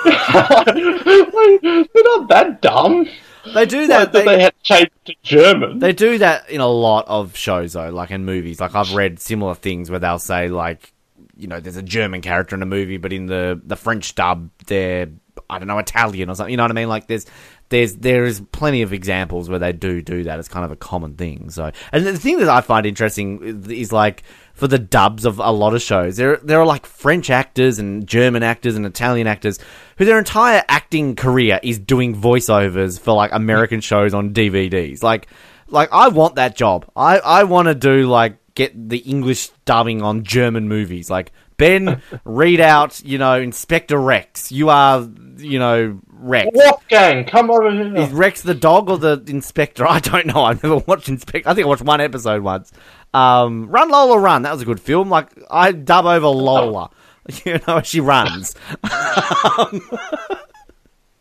Like, They're not that dumb. They do that. that they, They, had to change to German. they do that in a lot of shows though, like in movies. Like I've read similar things where they'll say like, you know, there's a German character in a movie, but in the the French dub, they're I don't know Italian or something. You know what I mean? Like there's there's there's plenty of examples where they do do that. It's kind of a common thing. So, and the thing that I find interesting is, is like for the dubs of a lot of shows, there there are like French actors and German actors and Italian actors who their entire acting career is doing voiceovers for like American shows on DVDs. Like, like I want that job. I I want to do like get the English dubbing on German movies. Like Ben, read out, you know, Inspector Rex. You are, you know, Rex. Wolfgang, come over here. Is Rex the dog or the inspector? I don't know. I've never watched Inspector. I think I watched one episode once. Um, Run Lola Run. That was a good film. Like I dub over Lola. You know, she runs.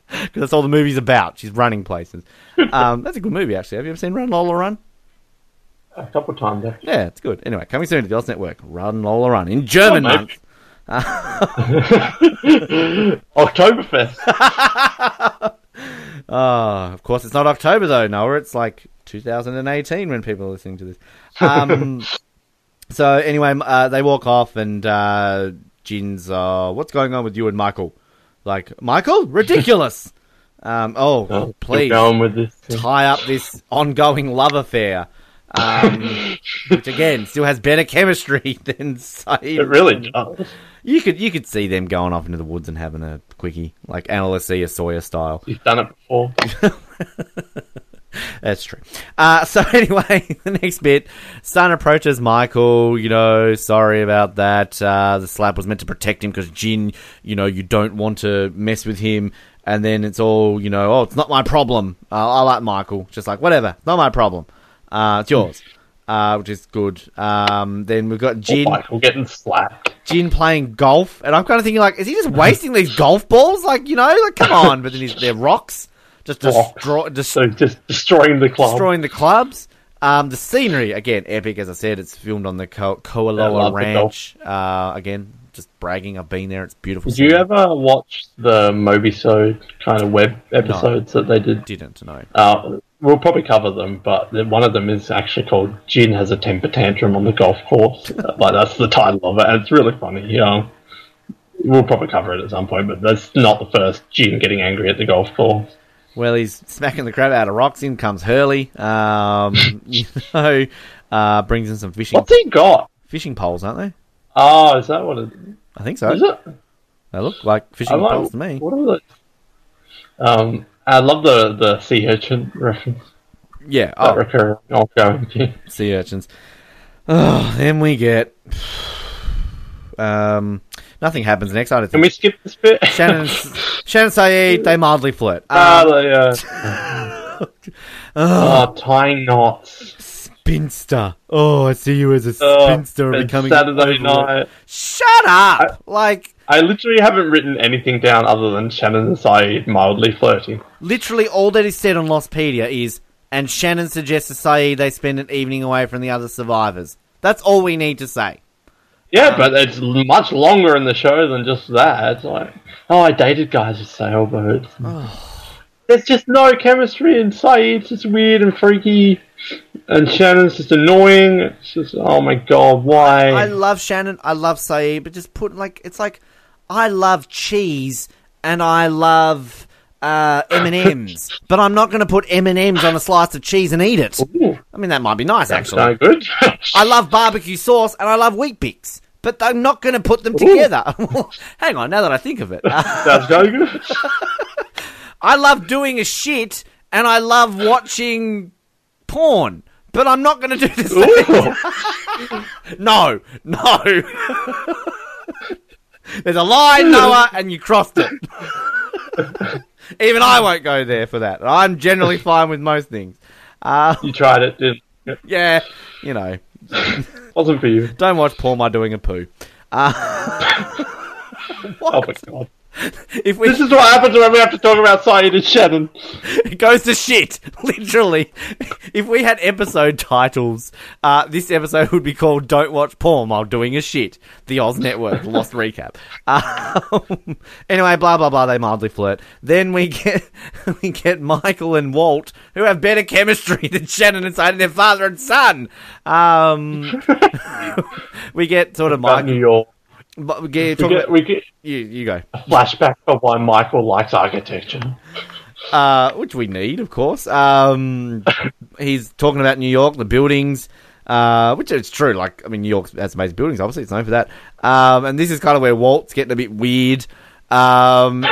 Because that's all the movie's about. She's running places. Um, that's a good movie, actually. Have you ever seen Run Lola Run? A couple of times. Actually. Yeah, it's good. Anyway, coming soon to the Oz Network. Run Lola Run in German Oh, month. Oktoberfest. Oh, of course, it's not October though, Noah. It's like 2018 when people are listening to this. Um, so anyway, uh, they walk off, and uh, Jin's, uh, "What's going on with you and Michael?" Like, Michael, ridiculous. um, oh, Oh, please going with this. tie up this ongoing love affair, um, which again still has better chemistry than Sayid. It really does. You could you could see them going off into the woods and having a quickie, like Ana Lucia Sawyer style. He's done it before. That's true. Uh, so anyway, the next bit, Sun approaches Michael. You know, sorry about that. Uh, the slap was meant to protect him because Jin, you know, you don't want to mess with him. And then it's all, you know, oh, it's not my problem. Uh, I like Michael. Just like whatever, not my problem. Uh, it's yours, uh, which is good. Um, then we've got Jin. Michael getting slapped. Jin playing golf, and I'm kind of thinking like, is he just wasting these golf balls? Like, you know, like come on. But then he's, they're rocks, just destroy, just So just destroying the club. destroying the clubs. Um, the scenery again, epic. As I said, it's filmed on the Ko- Kualoa Ranch. Uh, again, just bragging. I've been there. It's beautiful. Did you ever watch the Mobisode kind of web episodes that they did? Didn't know. Uh, we'll probably cover them, but one of them is actually called "Jin has a temper tantrum on the golf course." like that's the title of it, and it's really funny. Um, we'll probably cover it at some point, but that's not the first Jin getting angry at the golf course. Well, he's smacking the crap out of rocks. In comes Hurley. Um, you know, uh, brings in some fishing What's he got? fishing poles, aren't they? Oh, is that what it I think so. is? It? They look like fishing like, poles to me. What are those? Um, I love the the sea urchin reference. Yeah, That oh, recurring ongoing sea urchins. Oh, then we get. Um, nothing happens next. I don't Can think. we skip this bit? Shannon, Shannon Sayid, they mildly flirt. Ah, Um, uh, oh, tying knots. spinster. Oh, I see you as a Oh, spinster it's becoming Saturday night. Shut up! like I literally haven't written anything down other than Shannon and Sayid mildly flirting. literally all that is said on Lostpedia is, and Shannon suggests to Sayid they spend an evening away from the other survivors. That's all we need to say. Yeah, but it's much longer in the show than just that. It's like, oh, I dated guys with sailboats. There's just no chemistry, and Sayid's just weird and freaky, and Shannon's just annoying. It's just, oh my god, why? I love Shannon. I love Sayid, but just put like it's like I love cheese and I love uh, M and M's, but I'm not going to put M and M's on a slice of cheese and eat it. Ooh, I mean, that might be nice that's actually. no good. I love barbecue sauce and I love Weet-Bix, but I'm not going to put them together. Hang on, now that I think of it, that's no good. I love doing a shit and I love watching porn. But I'm not going to do this. No, no. There's a line, Noah, and you crossed it. Even I won't go there for that. I'm generally fine with most things. Uh, You tried it, didn't it? yeah, you know, Wasn't for you. don't watch Paul. while doing a poo. Uh, Oh my god. If we This is what happens when we have to talk about Sayid and Shannon. it goes to shit, literally. If we had episode titles, uh, this episode would be called "Don't Watch Porn While Doing a Shit." The Oz Network Lost Recap. Um, anyway, blah blah blah. They mildly flirt. Then we get we get Michael and Walt, who have better chemistry than Shannon and Sadie, their father and son. Um, we get sort of About New Michael. But we get, We get, about- we get you, you go. a flashback of why Michael likes architecture. uh, which we need, of course. Um, he's talking about New York, the buildings, uh, which is true. Like, I mean, New York has amazing buildings, obviously, it's known for that. Um, and this is kind of where Walt's getting a bit weird. Um,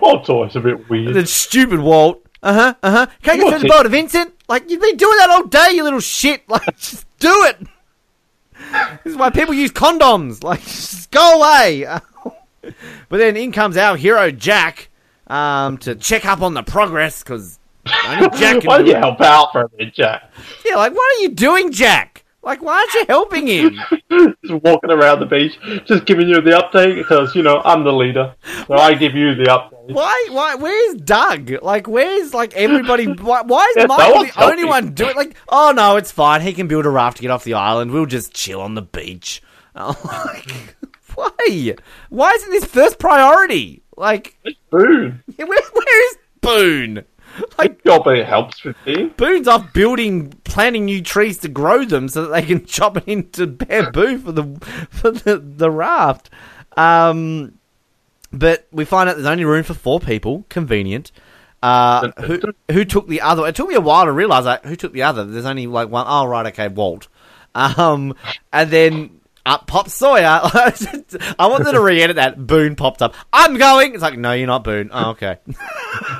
Walt's always a bit weird. the stupid Walt. Uh huh, uh huh. Can't you turn the to Vincent? Like, you've been doing that all day, you little shit. Like, just do it. This is why people use condoms. Like, just go away. but then in comes our hero, Jack, um, to check up on the progress, because Jack Why do you help out for a bit, Jack? Yeah, like, what are you doing, Jack? Like, why aren't you helping him? Just walking around the beach, just giving you the update because you know I'm the leader, so I give you the update. Why? Why? Where's Doug? Like, where's like everybody? Why, why is Yeah, no Michael one's the only one doing? Like, oh no, it's fine. He can build a raft to get off the island. We'll just chill on the beach. I'm oh, like, why? Why isn't this first priority? Like, Boone, where, where is Boone? Like, job it helps with things. Boone's off building, planting new trees to grow them so that they can chop it into bamboo for the for the, the raft. Um, but we find out there's only room for four people. Convenient. Uh, who who took the other? It took me a while to realize like, who took the other. There's only like one. Oh right, okay, Walt. Um, and then up pops Sawyer. I wanted to re-edit that. Boone popped up. I'm going. It's like no, you're not Boone. Oh, okay.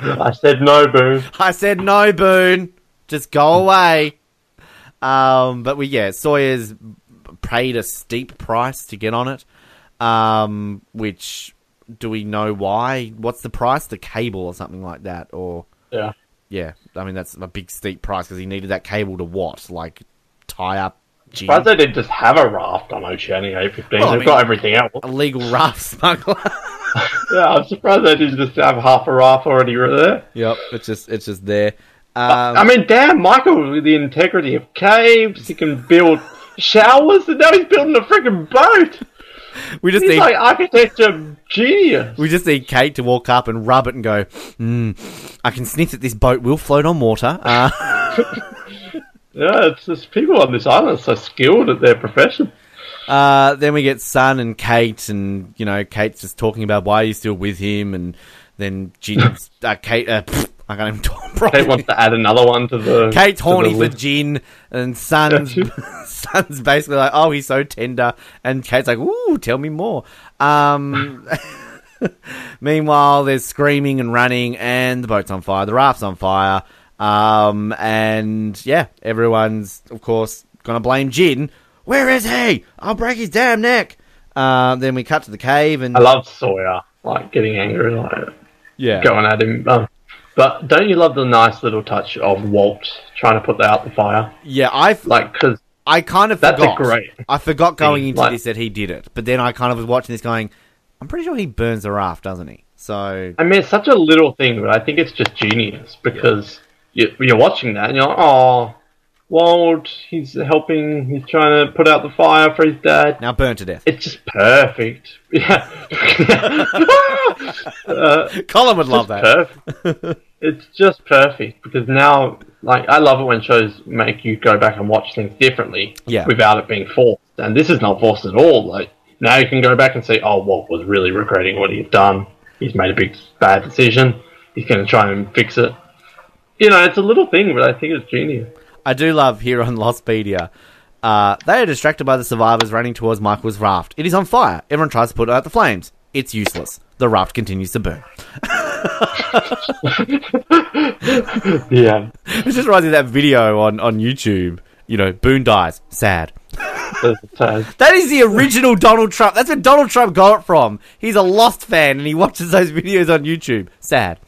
I said no, Boone. I said no, Boone. Just go away. Um, but we yeah, Sawyer's paid a steep price to get on it. Um, which do we know why? What's the price? The cable or something like that, or Yeah, yeah, I mean that's a big steep price because he needed that cable to what? Like tie up but they didn't just have a raft on Oceanic 815. Well, I They've mean- got everything else. illegal raft smuggler. Yeah, I'm surprised they didn't just have half a raft already there. yep, it's just it's just there. Um, I mean, damn, Michael with the integrity of caves, he can build showers, and now he's building a freaking boat. we just He's need like architecture genius. We just need Kate to walk up and rub it and go, mm, I can sniff that this boat will float on water. Uh, Yeah, it's just people on this island are so skilled at their profession. uh, then we get Sun and Kate, and, you know, Kate's just talking about why you're still with him, and then Jin's, uh, Kate, uh, pfft, I can't even talk properly. Kate wants to add another one to the. Kate's to the horny for. Jin, and Sun's, Sun's basically like, oh, he's so tender, and Kate's like, ooh, tell me more. Um, Meanwhile, there's screaming and running, and the boat's on fire. The raft's on fire. Um, and yeah, everyone's of course gonna blame Jin. Where is he? I'll break his damn neck. Uh, then we cut to the cave, and I love Sawyer, like getting angry, like yeah, going at him. Um, but don't you love the nice little touch of Walt trying to put out the fire? yeah. I Like, because I kind of That's forgot. great I forgot going into like- this that he did it, but then I kind of was watching this going. I'm pretty sure he burns the raft, doesn't he? So I mean, it's such a little thing, but I think it's just genius because you're watching that and you're like, oh, Walt, he's helping, he's trying to put out the fire for his dad. now burn to death. It's just perfect. Yeah. uh, Colin would love that. perfect. it's just perfect because now, like, I love it when shows make you go back and watch things differently Yeah. without it being forced. And this is not forced at all. Like, now you can go back and say, oh, Walt was really regretting what he'd done. He's made a big bad decision. He's going to try and fix it. You know, it's a little thing, but I think it's genius. I do love here on Lostpedia. Uh, they are distracted by the survivors running towards Michael's raft. It is on fire. Everyone tries to put out the flames. It's useless. The raft continues to burn. Yeah. It just reminds me of that video on, on YouTube. You know, Boone dies. Sad. That is the original Donald Trump. That's where Donald Trump got it from. He's a Lost fan and he watches those videos on YouTube. Sad.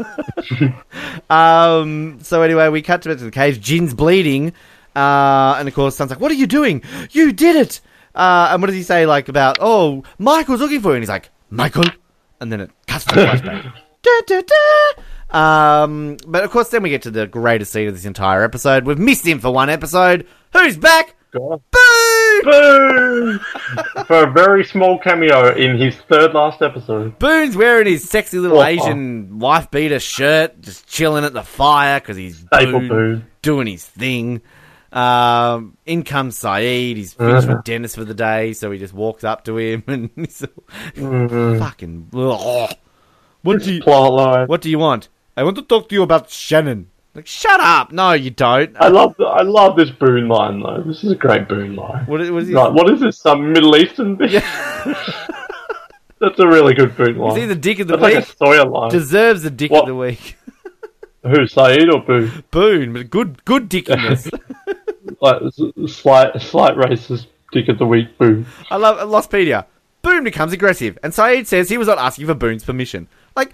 um, so anyway, we cut to the cave. Jin's bleeding. Uh, and of course, Sun's like, what are you doing? You did it! Uh, and what does he say, like, about, oh, Michael's looking for you? And he's like, Michael? And then it cuts to the flashback. da, da, da. Um, but of course, then we get to the greatest scene of this entire episode. We've missed him for one episode. Who's back? God. Boone! Boom! For a very small cameo in his third last episode. Boone's wearing his sexy little Oh. Asian wife beater shirt, just chilling at the fire because he's Staple Boone, Boone. doing his thing. Um, in comes Sayid. He's finished with Dennis for the day, so he just walks up to him and he's all, fucking. ugh. What do you Plot line. What do you want? I want to talk to you about Shannon. Like, shut up! No, you don't. I love the, I love this Boone line though. This is a great Boone line. What, is- what is he? Like, what is this? Some Middle Eastern thing? That's a really good Boone line. Is he the dick of the That's like week? a Sawyer line. Deserves the dick What? of the week. Who, Sayid or Boone? Boone, but good, good dickiness. Like, slight, slight racist dick of the week, Boone. I love Lostpedia. Boone becomes aggressive, and Sayid says he was not asking for Boone's permission. Like,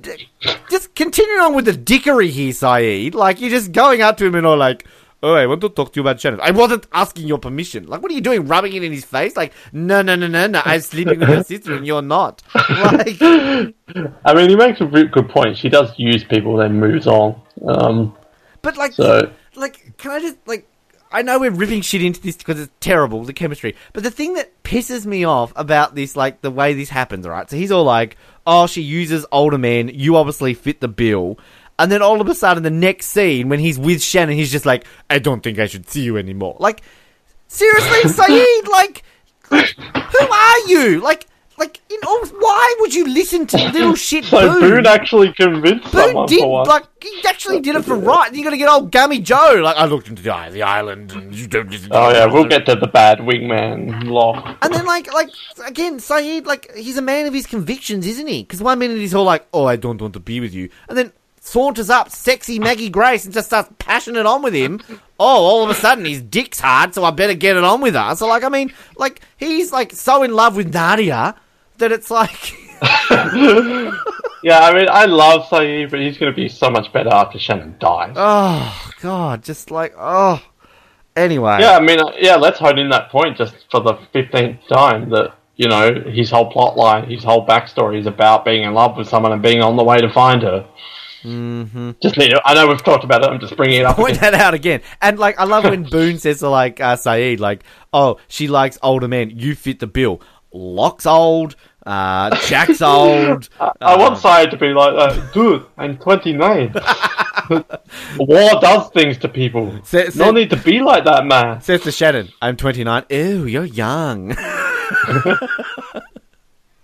d- just continuing on with the dickery here, Sayid. Like, you're just going up to him and all like, oh, I want to talk to you about Shannon. I wasn't asking your permission. Like, what are you doing, rubbing it in his face? Like, no, no, no, no, no, I'm sleeping with your sister and you're not. Like, I mean, he makes a good point. She does use people, then moves on. Um, but like, so, like, can I just like? I know we're ripping shit into this because it's terrible, the chemistry. But the thing that pisses me off about this, like the way this happens, right? So he's all like, "Oh, she uses older men. You obviously fit the bill." And then all of a sudden, the next scene when he's with Shannon, he's just like, "I don't think I should see you anymore." Like, seriously, Sayid, like, who are you? Like, like, you know, why would you listen to little shit so Boone actually convinced Boone someone did for once. like he actually did it for right. You're gonna get old Gummy Joe. Like I looked into the eye of the island, and you don't listen. to Oh yeah, we'll get to the bad wingman Locke. And then like like again, Sayid like he's a man of his convictions, isn't he? Because one minute he's all like, "Oh, I don't want to be with you," and then saunters up, sexy Maggie Grace, and just starts passion it on with him. Oh, all of a sudden his dick's hard, so I better get it on with her. So like, I mean, like he's like so in love with Nadia that it's like. Yeah, I mean, I love Sayid, but he's going to be so much better after Shannon dies. Oh God, just like oh. Anyway, yeah, I mean, uh, yeah, let's hone in that point just for the 15th time that, you know, his whole plot line, his whole backstory is about being in love with someone and being on the way to find her. Mm-hmm. Just need I know we've talked about it, I'm just bringing it up. point again. that out again. And like, I love when Boone says to like uh, Sayid, like, "Oh, she likes older men. You fit the bill." Locke's old. Uh, Jack's old. I want Sayid to be like that. Dude, I'm 29. War does things to people. Say- say- no need to be like that, man. Says to Shannon, "I'm 29. Ew, you're young."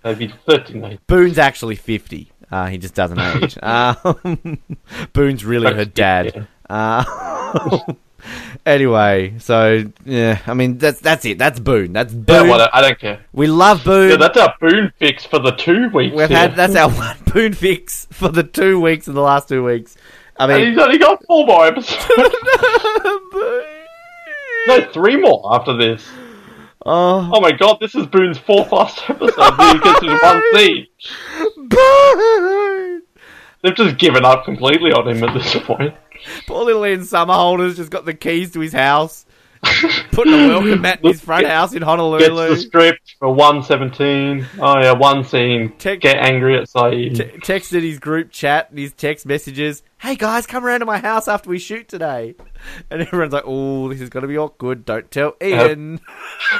Maybe 39. Boone's actually 50. Uh, he just doesn't age. Um, Boone's really her dad. Uh, Anyway, so yeah, I mean that's that's it. That's Boone. That's Yeah, well, I don't care. we love Boone. Yeah, that's our Boone fix for the two weeks. We've here. had that's our one Boone fix for the two weeks in the last two weeks. I And mean, he's only got four more episodes. no, three more after this. oh, Oh my god, this is Boone's fourth last episode. he gets his one scene. Boone. They've just given up completely on him at this point. Poor little Ian Somerhalder's just got the keys to his house, putting a welcome mat in his front house in Honolulu. Gets the script for 117. Oh yeah, one scene. Tech- Get angry at Sayid. T- texted his group chat and his text messages. Hey guys, come around to my house after we shoot today. And everyone's like, "Oh, this is gonna be awkward. Don't tell Ian."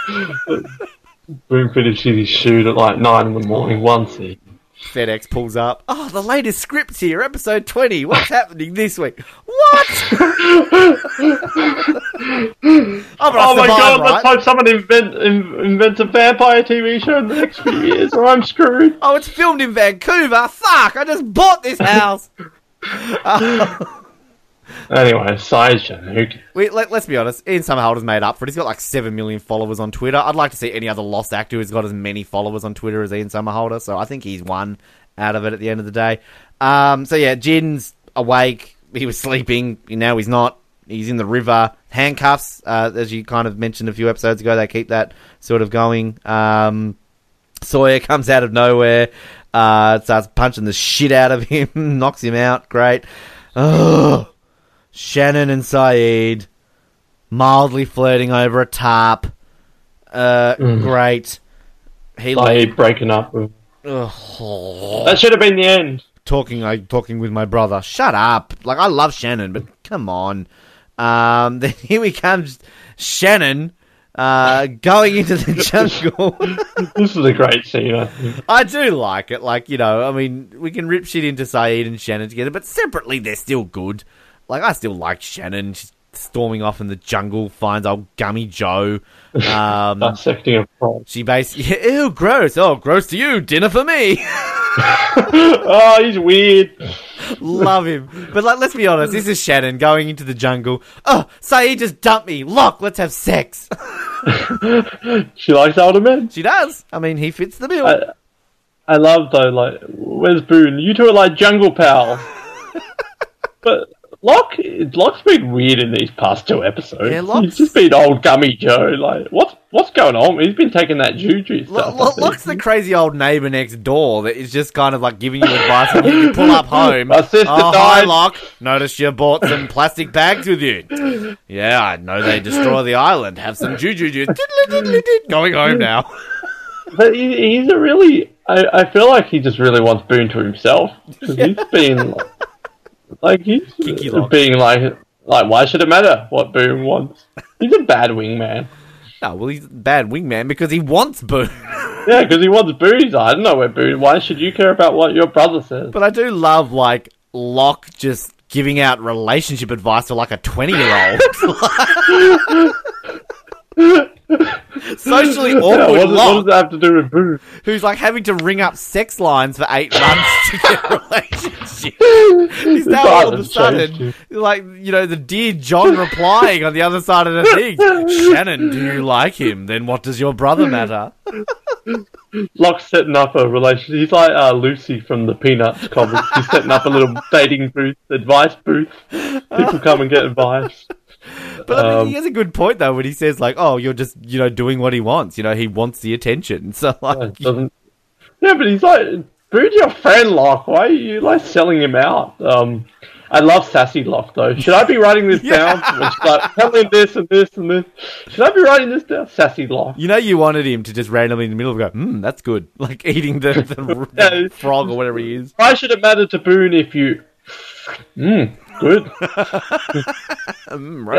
Boone finishes his shoot at like 9 in the morning, one scene. FedEx pulls up. Oh, the latest script here, episode twenty. What's happening this week? What? oh, but I Oh my god, right? let's hope someone invent, in, invents a vampire TV show in the next few years or I'm screwed. Oh, it's filmed in Vancouver. Fuck! I just bought this house. Anyway, ca- We, let, us be honest, Ian Somerhalder's made up for it. He's got like 7 million followers on Twitter. I'd like to see any other lost actor who's got as many followers on Twitter as Ian Somerhalder, so I think he's won out of it at the end of the day. Um, so yeah, Jin's awake. He was sleeping. Now he's not. He's in the river. Handcuffs, uh, as you kind of mentioned a few episodes ago, they keep that sort of going. Um, Sawyer comes out of nowhere, uh, starts punching the shit out of him, knocks him out. Great. Ugh. Shannon and Sayid mildly flirting over a tarp. Uh, Great. He like Sayid breaking up with. That should have been the end. talking like talking with my brother. Shut up. Like I love Shannon, but come on. Um, then here we comes Shannon uh, going into the jungle. This is a great scene, I. I do like it. Like, you know, I mean, we can rip shit into Sayid and Shannon together, but separately, they're still good. Like, I still like Shannon. She's storming off in the jungle, finds old Gummy Joe. Um, Dissecting a frog. she basically, ew, gross. Oh, gross to you. Dinner for me. oh, he's weird. Love him. But, like, let's be honest. This is Shannon going into the jungle. Oh, Sayid just dumped me. Locke, let's have sex. She likes older men. she does. I mean, he fits the bill. I, I love though, like, where's Boone? You two are like jungle pals. but Locke, Locke's been weird in these past two episodes. Yeah, Locke's- He's just been old gummy Joe. Like, what's what's going on? He's been taking that juju stuff. Lo- think. Locke's the crazy old neighbour next door that is just kind of like giving you advice when you pull up home. My sister oh, hi, died." Locke. Notice you bought some plastic bags with you. Yeah, I know they destroy the island. Have some juju juice. Going home now. But he, he's a really. I, I feel like he just really wants Boone to himself. 'Cause he's been. Like, like he's Kinky Locke. being like. Like, why should it matter what Boone wants? He's a bad wingman. Oh, well, he's a bad wingman because he wants Boo. Yeah, because he wants Boone. He's I don't know where Boone. Why should you care about what your brother says? But I do love, like, Locke just giving out relationship advice to like a 20 year old. Socially Yeah, awkward what, does, what does that have to do with Boone? who's like having to ring up sex lines for eight months to get a relationship. He's now all of a sudden, like, you know, the dear John replying on the other side of the thing. Shannon, do you like him? Then what does your brother matter? Locke's setting up a relationship. He's like uh, Lucy from the Peanuts comics. He's setting up a little dating booth, advice booth. People come and get advice. But I mean, Um, he has a good point though when he says like, "Oh, you're just you know doing what he wants. You know, he wants the attention." So like, doesn't. Yeah, but he's like, Boone's your friend, Locke. Why are you like selling him out? Um, I love sassy Locke though. Should I be writing this down? Like, tell him this and this and this. Should I be writing this down? Sassy Locke. you know, you wanted him to just randomly in the middle of go, "Hmm, that's good," like eating the, the, the Yeah. frog or whatever he is. Why should it matter to Boone if you? Hmm, good. Mm, Yeah,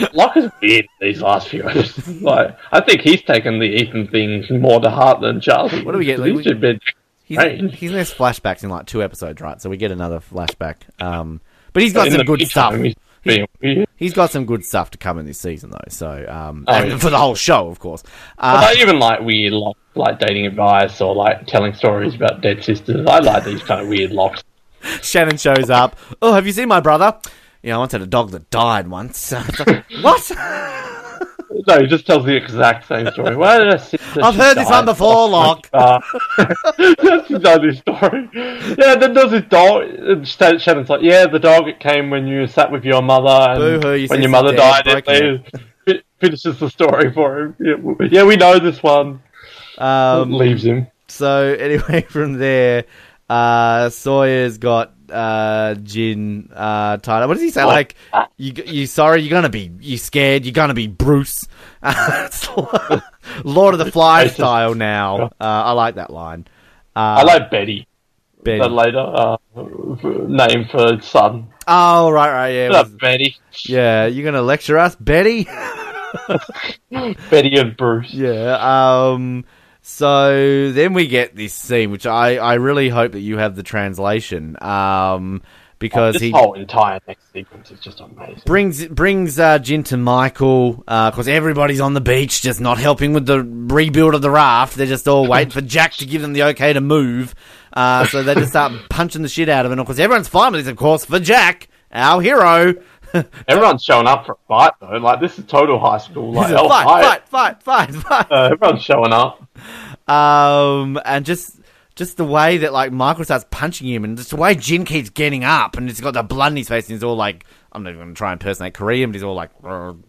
right. Locke is weird these last few episodes. like, I think he's taken the Ethan thing more to heart than Charlie. What do we get, He's like, just been He's, strange. he's in his flashbacks in like two episodes, right? So we get another flashback. Um, but he's got In some good stuff. he's being. He's got some good stuff to come in this season, though. So um, Oh, and yeah. for the whole show, of course. But Uh, I even like weird Locke, like dating advice or like telling stories about dead sisters. I like these kind of weird locks. Shannon shows up. Oh, have you seen my brother? Yeah, I once had a dog that died once. What? No, he just tells the exact same story. Why did I sit there? I've heard this one before, Locke. That's only story. Yeah, then there's his dog. and Shannon's like, yeah, the dog it came when you sat with your mother, and Boo-hoo, you when your mother died, there, it broken finishes the story for him. Yeah, yeah, we know this one. Um, leaves him. So anyway, from there, uh, Sawyer's got uh, Jin uh, tied up. What does he say? Like, you you sorry? You're gonna be you scared? You're gonna be Bruce? Lord of the Flies style now. Uh, I like that line. Uh, I like Betty. Betty. The later uh, name for Sun. Oh right, right, yeah, was- Betty. yeah. You're gonna lecture us, Betty? Betty and Bruce. Yeah. Um. So then we get this scene, which I, I really hope that you have the translation. Um. Because this he whole entire next sequence is just amazing. brings brings uh, Jin to Michael because everybody's on the beach, just not helping with the rebuild of the raft. They're just all waiting for Jack to give them the okay to move. Uh, so they just start punching the shit out of him. Of course, everyone's fine with this, of course, for Jack, our hero. Everyone's showing up for a fight though. Like this is total high school. Like fight, fight, fight, fight, fight. Uh, everyone's showing up. Um, and just just the way that like Michael starts punching him, and just the way Jin keeps getting up, and he's got the blood in his face, and he's all like, I'm not even going to try and impersonate Korean, but he's all like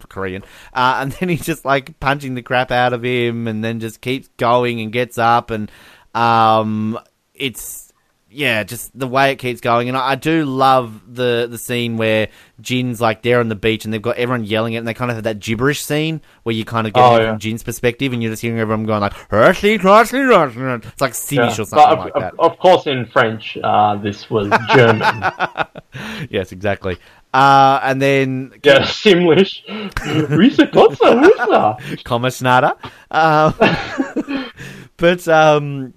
Korean. Uh, and then he's just like punching the crap out of him, and then just keeps going and gets up, and um, it's yeah, just the way it keeps going, and I, I do love the the scene where Jin's like there on the beach, and they've got everyone yelling it, and they kind of have that gibberish scene where you kind of get Oh, it yeah. from Jin's perspective, and you're just hearing everyone going like, "Hershey, Hershey, Hershey." it's like Finnish Yeah. or something of, like of- that. of course, in French, uh, this was German. yes, exactly. Uh, and then yeah, Simlish. Oui, c'est comme ça, oui, ça. Commissioner. Um, but um,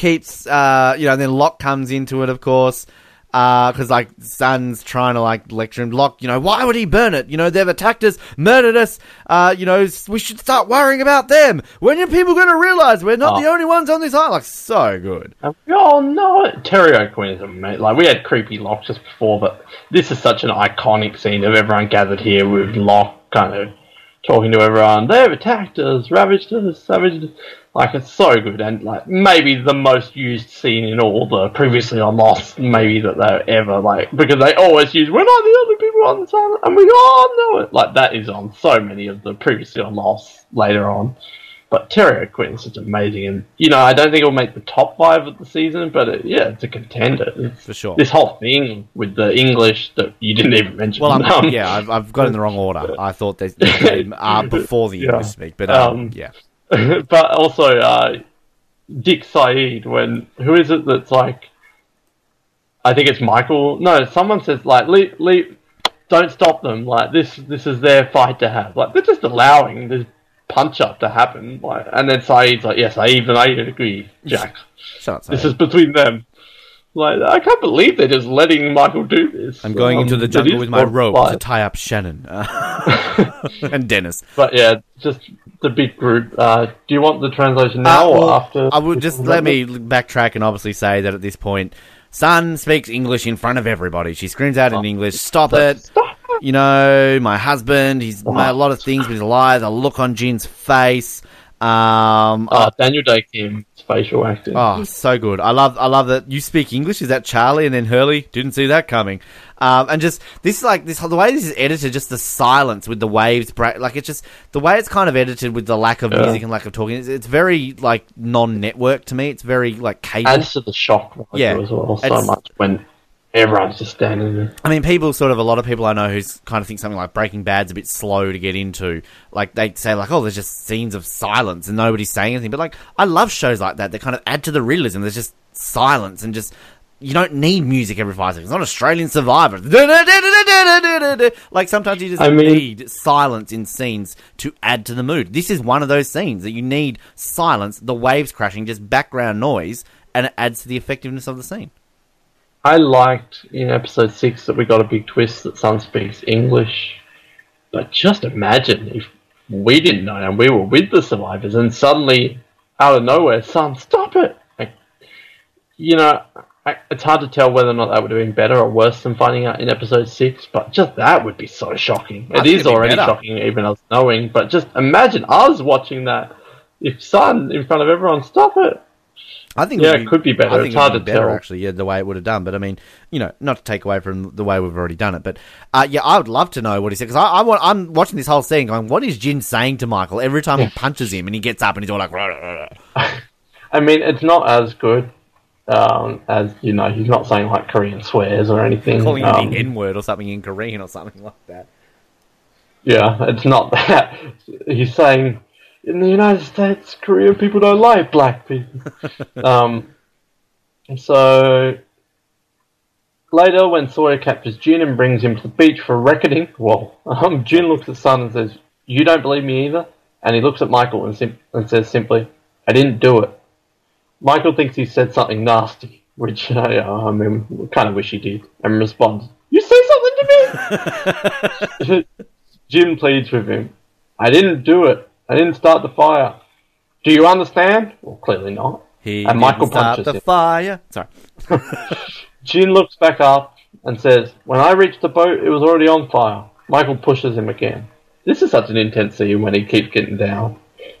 keeps uh, you know, and then Locke comes into it, of course, because like Sun's trying to like lecture him. Locke, you know, why would he burn it? You know, they've attacked us, murdered us. Uh, you know, we should start worrying about them. When are people going to realize we're not Oh. the only ones on this island? Like, so good. We all. Terry O'Quinn is amazing. Like we had creepy Locke just before, but this is such an iconic scene of everyone gathered here with Locke kind of talking to everyone. They've attacked us, ravaged us, savaged us. Like it's so good, and like maybe the most used scene in all the previously on Lost, maybe that they ever like because they always use we're not the only people on this island, and we all know it. Like that is on so many of the previously on Lost later on. But Terry O'Quinn is just amazing, and you know I don't think it'll make the top five of the season, but it, yeah, it's a contender. It's, For sure. This whole thing with the English that you didn't even mention. Well, I'm, Um, yeah, I've, I've got in the wrong order. I thought they, they came uh, before the Yeah. English speak, but um, Um, yeah. but also uh, Dick Sayid when who is it that's like I think it's Michael. No, someone says like don't stop them. Like this this is their fight to have. Like they're just allowing this punch up to happen. Like and then Sayid's like, Yes, I even I agree, Jack. This is between them. Like I can't believe they're just letting Michael do this. I'm going Um, into the jungle with my rope to tie up Shannon uh, and Dennis. But yeah, just the big group. Uh, do you want the translation now Uh, or after? I would just let me backtrack and obviously say that at this point, Sun speaks English in front of everybody. She screams out in English, "Stop it!" Stop. You know, my husband. He's made a lot of things, he's alive. The look on Jin's face. Um, Uh, Daniel Dae Kim's facial acting. Oh, so good! I love, I love that you speak English. Is that Charlie? And then Hurley didn't see that coming. Um, and just this, is like this, the way this is edited, just the silence with the waves, break, like it's just the way it's kind of edited with the lack of Yeah. music and lack of talking. It's, it's very like non-network to me. It's very like cable. Adds to the shock value Yeah. as well so It's- much when everyone's just standing there. I mean, people sort of a lot of people I know who kind of think something like Breaking Bad's a bit slow to get into. Like they say, like, oh, there's just scenes of silence and nobody's saying anything. But like, I love shows like that that kind of add to the realism. There's just silence and just you don't need music every five seconds. It's not Australian Survivor. Like sometimes you just I mean- need silence in scenes to add to the mood. This is one of those scenes that you need silence, the waves crashing, just background noise, and it adds to the effectiveness of the scene. I liked in episode six that we got a big twist that Sun speaks English. But just imagine if we didn't know and we were with the survivors and suddenly out of nowhere, Sun, stop it! Like, you know, I, it's hard to tell whether or not that would have been better or worse than finding out in episode six. But just that would be so shocking. It is be already better. shocking, even us knowing. But just imagine us watching that. If Sun in front of everyone, stop it. I think Yeah, would it could be better. I think It's it hard be to better tell. actually. Yeah, the way it would have done. But I mean, you know, not to take away from the way we've already done it, but uh, yeah, I would love to know what he said because I, I want. I'm watching this whole scene, going, "What is Jin saying to Michael every time he punches him?" And he gets up and he's all like, "Rah, rah, rah." I mean, it's not as good um, as you know. He's not saying like Korean swears or anything. calling um, it the N word or something in Korean or something like that." Yeah, it's not that. He's saying in the United States, Korean people don't like black people. um, so later, when Sawyer captures Jin and brings him to the beach for reckoning, well, um, Jin looks at Sun and says, "You don't believe me either." And he looks at Michael and, sim- and says simply, "I didn't do it." Michael thinks he said something nasty, which uh, I mean, kind of wish he did, and responds, "You say something to me." Jin pleads with him. I didn't do it. I didn't start the fire. Do you understand? Well, clearly not. He And Michael didn't start punches the him. fire. Sorry. Jin looks back up and says, When I reached the boat, it was already on fire. Michael pushes him again. This is such an intense scene when he keeps getting down.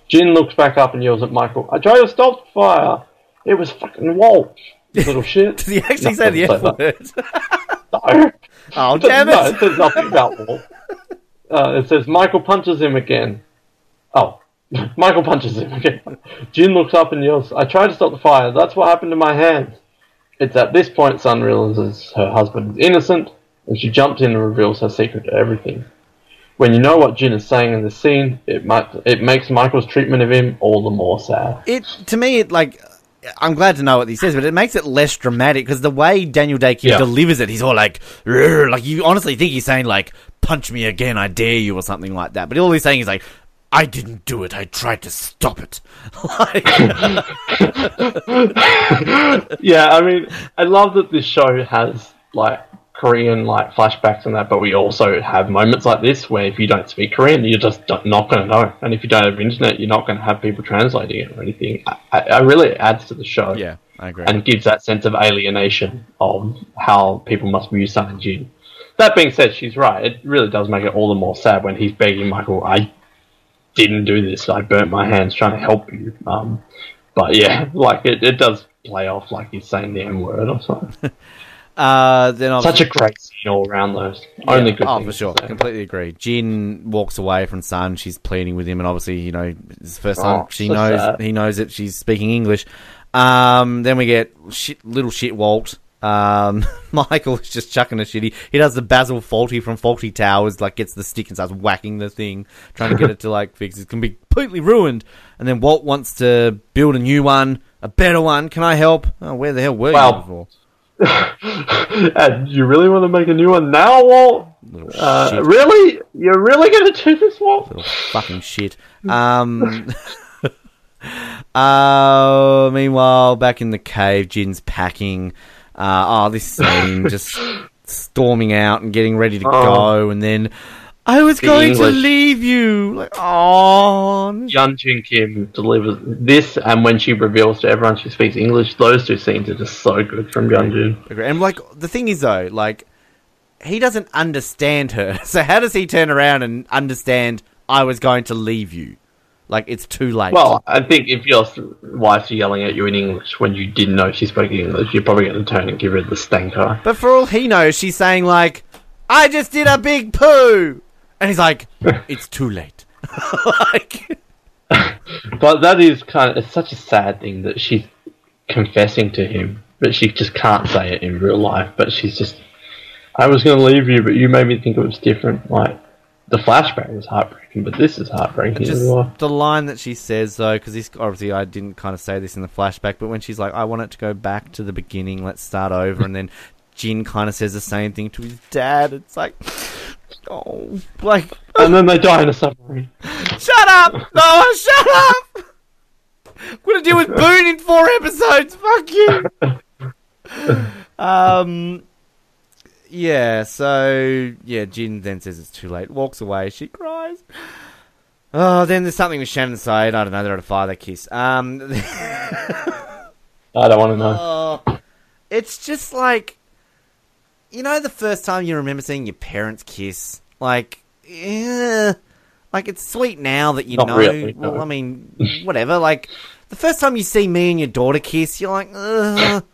Jin looks back up and yells at Michael, I tried to stop the fire. It was fucking Walt. Little shit. Did he actually say the F word? No. oh, damn It no, it! it says nothing about Walt. Uh, it says Michael punches him again. Oh, Michael punches him again. Jin looks up and yells, I tried to stop the fire. That's what happened to my hand. It's at this point Sun realizes her husband is innocent, and she jumps in and reveals her secret to everything. When you know what Jin is saying in the scene, it might it makes Michael's treatment of him all the more sad. It to me, it like I'm glad to know what he says, but it makes it less dramatic because the way Daniel Dae Yeah. delivers it, he's all like, like you honestly think he's saying like, "Punch me again, I dare you" or something like that. But all he's saying is like, "I didn't do it. I tried to stop it." like, yeah, I mean, I love that this show has like Korean like flashbacks and that, but we also have moments like this where if you don't speak Korean, you're just don't- going to know, and if you don't have internet, you're not going to have people translating it or anything. I, I, I really adds to the show, yeah, I agree. and gives that sense of alienation of how people must view Sun and That being said, she's right. It really does make it all the more sad when he's begging Michael, "I didn't do this. I burnt my hands trying to help you." Um, but yeah, like it, it does play off like he's saying the M word or something. uh, then Such a great scene all around those. Only good. Oh, things for sure. Completely agree. Jin walks away from Sun. She's pleading with him, and obviously, you know, it's the first time Oh, she so knows sad. he knows that she's speaking English. Um, then we get shit, little shit Walt. Um, Michael is just chucking a shitty. He does the Basil Fawlty from Fawlty Towers, like gets the stick and starts whacking the thing, trying to get it to like fix. It can be completely ruined. And then Walt wants to build a new one, a better one. Can I help? Oh, where the hell were Well, you before? you really want to make a new one now, Walt? Uh, really? You're really going to do this, Walt? little fucking shit. Um. uh, meanwhile, back in the cave, Jin's packing. Uh, oh, this scene just storming out and getting ready to Oh. go, and then I was The going to leave you. Like, oh, Yunjin Kim delivers this, and when she reveals to everyone she speaks English, those two scenes are just so good from Yun Jin. and like the thing is though, like he doesn't understand her. So how does he turn around and understand? I was going to leave you. Like it's too late. Well, I think if your wife's yelling at you in English when you didn't know she spoke English, you're probably going to turn and give her the stank eye. But for all he knows, she's saying like, "I just did a big poo," and he's like, "It's too late." like, But that is kind of it's such a sad thing that she's confessing to him, but she just can't say it in real life. But she's just, I was going to leave you, but you made me think it was different. Like the flashback was heartbreaking, but this is heartbreaking just the line that she says though, because this obviously I didn't kind of say this in the flashback, but when she's like, "I want it to go back to the beginning. Let's start over," and then Jin kind of says the same thing to his dad. It's like, oh, like, And then they die in a submarine. shut up, Noah, shut up. I'm gonna deal with Boone in four episodes. Fuck you. um. Yeah. So yeah, Jin then says it's too late. Walks away. She cries. Oh, then there's something with Shannon Sayid. I don't know. They're at a fire. They kiss. Um. I don't want to know. oh, it's just like, you know, the first time you remember seeing your parents kiss, like, eh, like it's sweet now that you Not know. really, no. Well, I mean, whatever. Like the first time you see me and your daughter kiss, you're like, Ugh.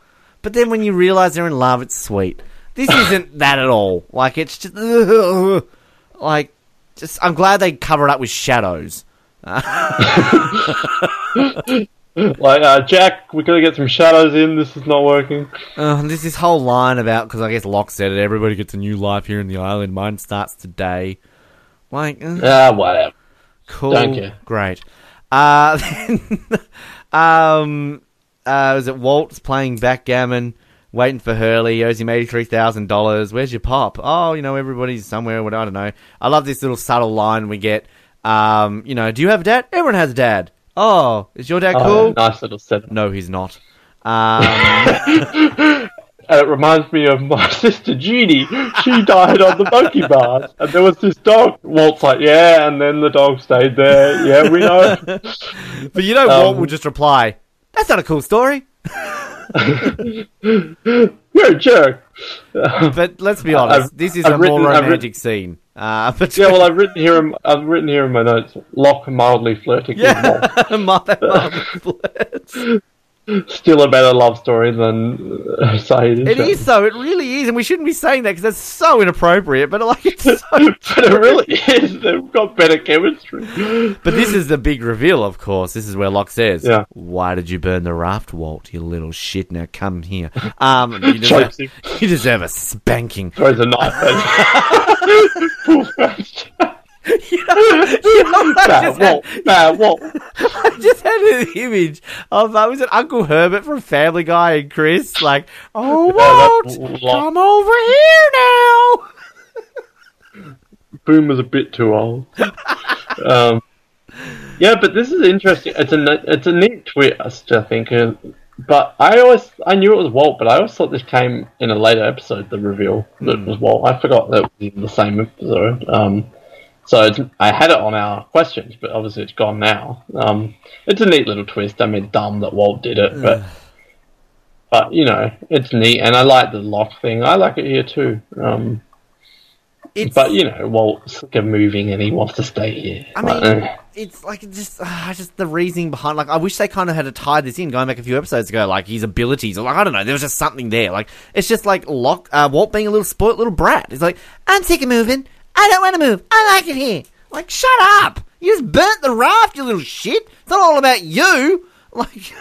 but then when you realize they're in love, it's sweet. This isn't that at all. Like it's just, like, just. I'm glad they cover it up with shadows. Like, uh, Jack, we gotta get some shadows in. This is not working. Uh, there's this whole line about because I guess Locke said it. Everybody gets a new life here in the island. Mine starts today. Like, uh, Ah, whatever. cool, don't care. great. Uh, then, um, uh, was it Walt's playing backgammon, waiting for Hurley? He owes him eighty three thousand dollars. Where's your pop? Oh, you know everybody's somewhere. What I don't know. I love this little subtle line we get. Um, you know, do you have a dad? Everyone has a dad. Oh, is your dad Oh, cool? nice little setup. No, he's not. Um, And it reminds me of my sister Jeannie. She died on the monkey bars, and there was this dog. Walt's like, yeah, and then the dog stayed there. Yeah, we know. But you know, Walt Um, would just reply, "That's not a cool story." You're a jerk. But let's be honest, I've- this is I've a written- more romantic scene. Uh, but Yeah, well, I've written here. In, I've written here in my notes. Locke mildly flirting with yeah, mother, mother flirts. Still a better love story than uh, and It is though. It really is, and we shouldn't be saying that because that's so inappropriate. But like, it's so. but it really is. They've got better chemistry. but this is the big reveal, of course. This is where Locke says, Yeah. "Why did you burn the raft, Walt? You little shit! Now come here. Um, you deserve, you deserve a spanking." Throws a knife at Full thrust. you know, you know I Bad just had? Walt. Bad Walt. I just had an image of uh, was it Uncle Herbert from Family Guy and Chris like, oh Walt, Walt. come over here now. Boone was a bit too old. um, yeah, but this is interesting. It's a it's a neat twist, I think. Uh, but I always I knew it was Walt, but I always thought this came in a later episode. The reveal that it was Walt. I forgot that it was in the same episode. Um, so it's, I had it on our questions, but obviously it's gone now. Um, it's a neat little twist. I mean, dumb that Walt did it, but but you know, it's neat, and I like the Locke thing. I like it here too. Um, It's, but you know, Walt's sick of moving and he wants to stay here. I Like, mean, eh. it's like just uh, just the reasoning behind. Like, I wish they kind of had to tie this in, going back a few episodes ago. Like his abilities, or like I don't know, there was just something there. Like it's just like Locke, uh, Walt being a little spoilt little brat. It's like I'm sick of moving. I don't want to move. I like it here. Like, shut up! You just burnt the raft, you little shit. It's not all about you. Like.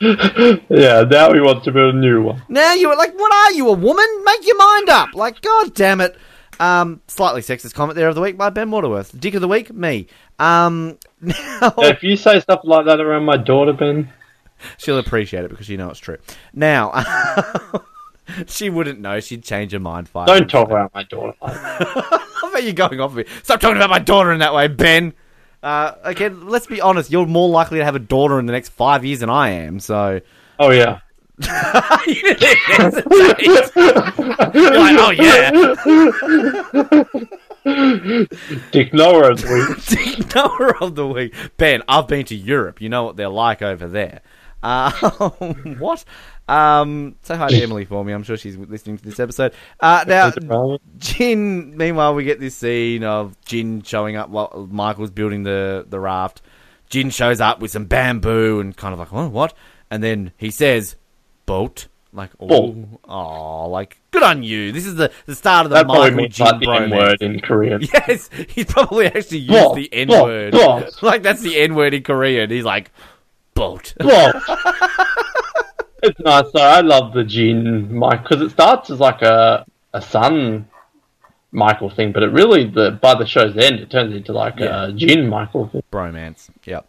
yeah, now he wants to build a new one. Now you are like, what are you, a woman? Make your mind up. Like, god damn it. Um, slightly sexist comment there of the week by Ben Waterworth. Dick of the week, me. Um, now If you say stuff like that around my daughter, Ben, she'll appreciate it because you know it's true. Now, she wouldn't know. She'd change her mind. Five don't talk about my daughter. I bet you're going off of me. Stop talking about my daughter in that way, Ben. Uh, okay, let's be honest. You're more likely to have a daughter in the next five years than I am. So Oh yeah. you didn't hesitate. You're like, oh yeah. Dick Noah of the week. Dick Noah of the week. Ben, I've been to Europe. You know what they're like over there. Uh, what? Um, say hi to Emily for me. I'm sure she's listening to this episode. Uh, now, Jin. Meanwhile, we get this scene of Jin showing up while Michael's building the the raft. Jin shows up with some bamboo and kind of like, oh, what? And then he says, "Boat." Like, oh, oh, like good on you. This is the the start of the that Michael Jin like the N bromance. word in Korean. Yes, he's probably actually used the N word. Like that's the N word in Korean. He's like, boat. Well, it's nice though. I love the Jin Mike because it starts as like a a Sun Michael thing, but it really the by the show's end it turns into like Yeah. a Jin Michael thing. Bromance. Yep.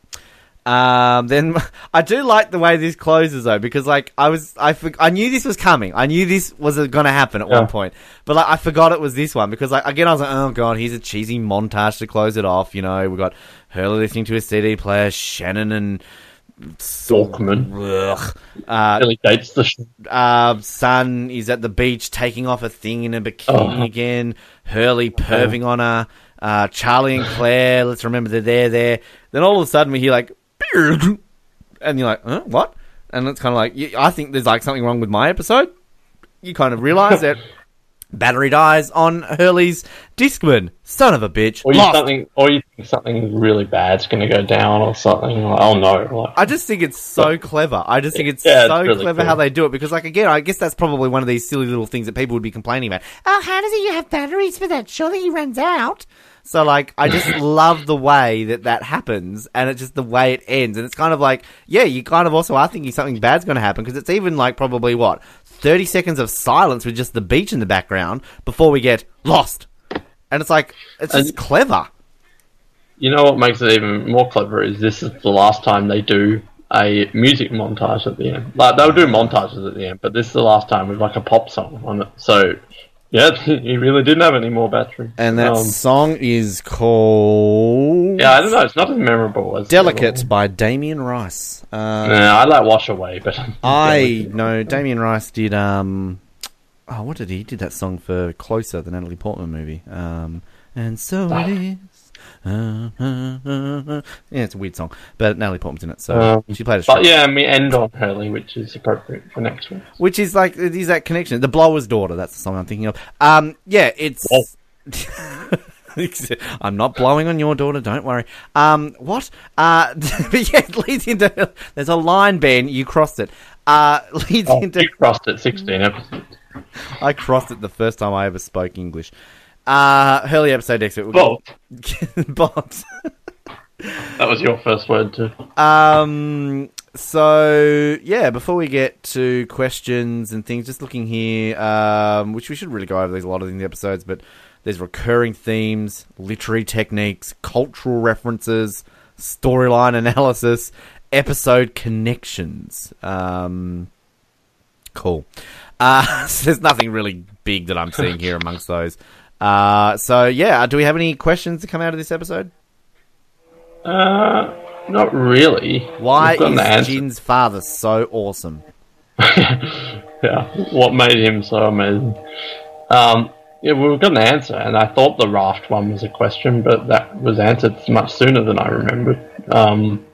Um, then I do like the way this closes though, because like I was, I, for, I knew this was coming. I knew this was going to happen at Yeah. one point, but like I forgot it was this one because like again I was like, oh god, here's a cheesy montage to close it off. You know, we got Hurley listening to a CD player, Shannon and Walkman. Ugh. Uh, Really dates the sh- uh, Sun is at the beach taking off a thing in a bikini Oh. again. Hurley perving on her. Uh, Charlie and Claire, let's remember that they're there. There. Then all of a sudden we hear like, and you're like, huh, what? and it's kind of like I think there's like something wrong with my episode. You kind of realize that battery dies on Hurley's Discman. Son of a bitch. Or you Lost. something, or you think something really bad's going to go down, or something. Like, oh no! Like, I just think it's so clever. I just think it's Yeah, it's so really clever cool. how they do it because, like, again, I guess that's probably one of these silly little things that people would be complaining about. Oh, how does he have batteries for that? Surely he runs out. So, like, I just love the way that that happens, and it's just the way it ends, and it's kind of like, yeah, you kind of also are thinking something bad's going to happen because it's even like probably what thirty seconds of silence with just the beach in the background before we get lost, and it's like it's just And- clever. you know what makes it even more clever is this is the last time they do a music montage at the end. Like they'll do montages at the end, but this is the last time with like a pop song on it. So, yeah, he really didn't have any more battery. And that Um, song is called yeah, I don't know. It's not as memorable as Delicate by Damien Rice. Nah, I like Wash Away, but I know Damien Rice did. Um, oh, what did he? he did that song for Closer, the Natalie Portman movie. Um, and so it is. Uh, uh, uh. Yeah, it's a weird song, but Natalie Portman's in it, so Um, she played a. But strip. yeah, and we end on Hurley, which is appropriate for next week. which is like it is that connection. The Blower's Daughter. That's the song I'm thinking of. Um, yeah, it's. I'm not blowing on your daughter. Don't worry. Um, what? Uh, but yeah, it leads into. There's a line, Ben. You crossed it. Uh, leads Oh, into. you crossed it 16 episodes. I crossed it the first time I ever spoke English. Uh, Hurley episode next week. Well, Box. that was your first word too. Um. So yeah, before we get to questions and things, just looking here, um, which we should really go over. There's a lot of in the episodes, but there's recurring themes, literary techniques, cultural references, storyline analysis, episode connections. Um. Cool. Uh, so there's nothing really big that I'm seeing here amongst those. Uh, so yeah, do we have any questions to come out of this episode? Uh, not really. Why We've gotten the is. Jin's father so awesome? yeah, what made him so amazing? Um, yeah, we've got an answer, and I thought the raft one was a question, but that was answered much sooner than I remembered. Um,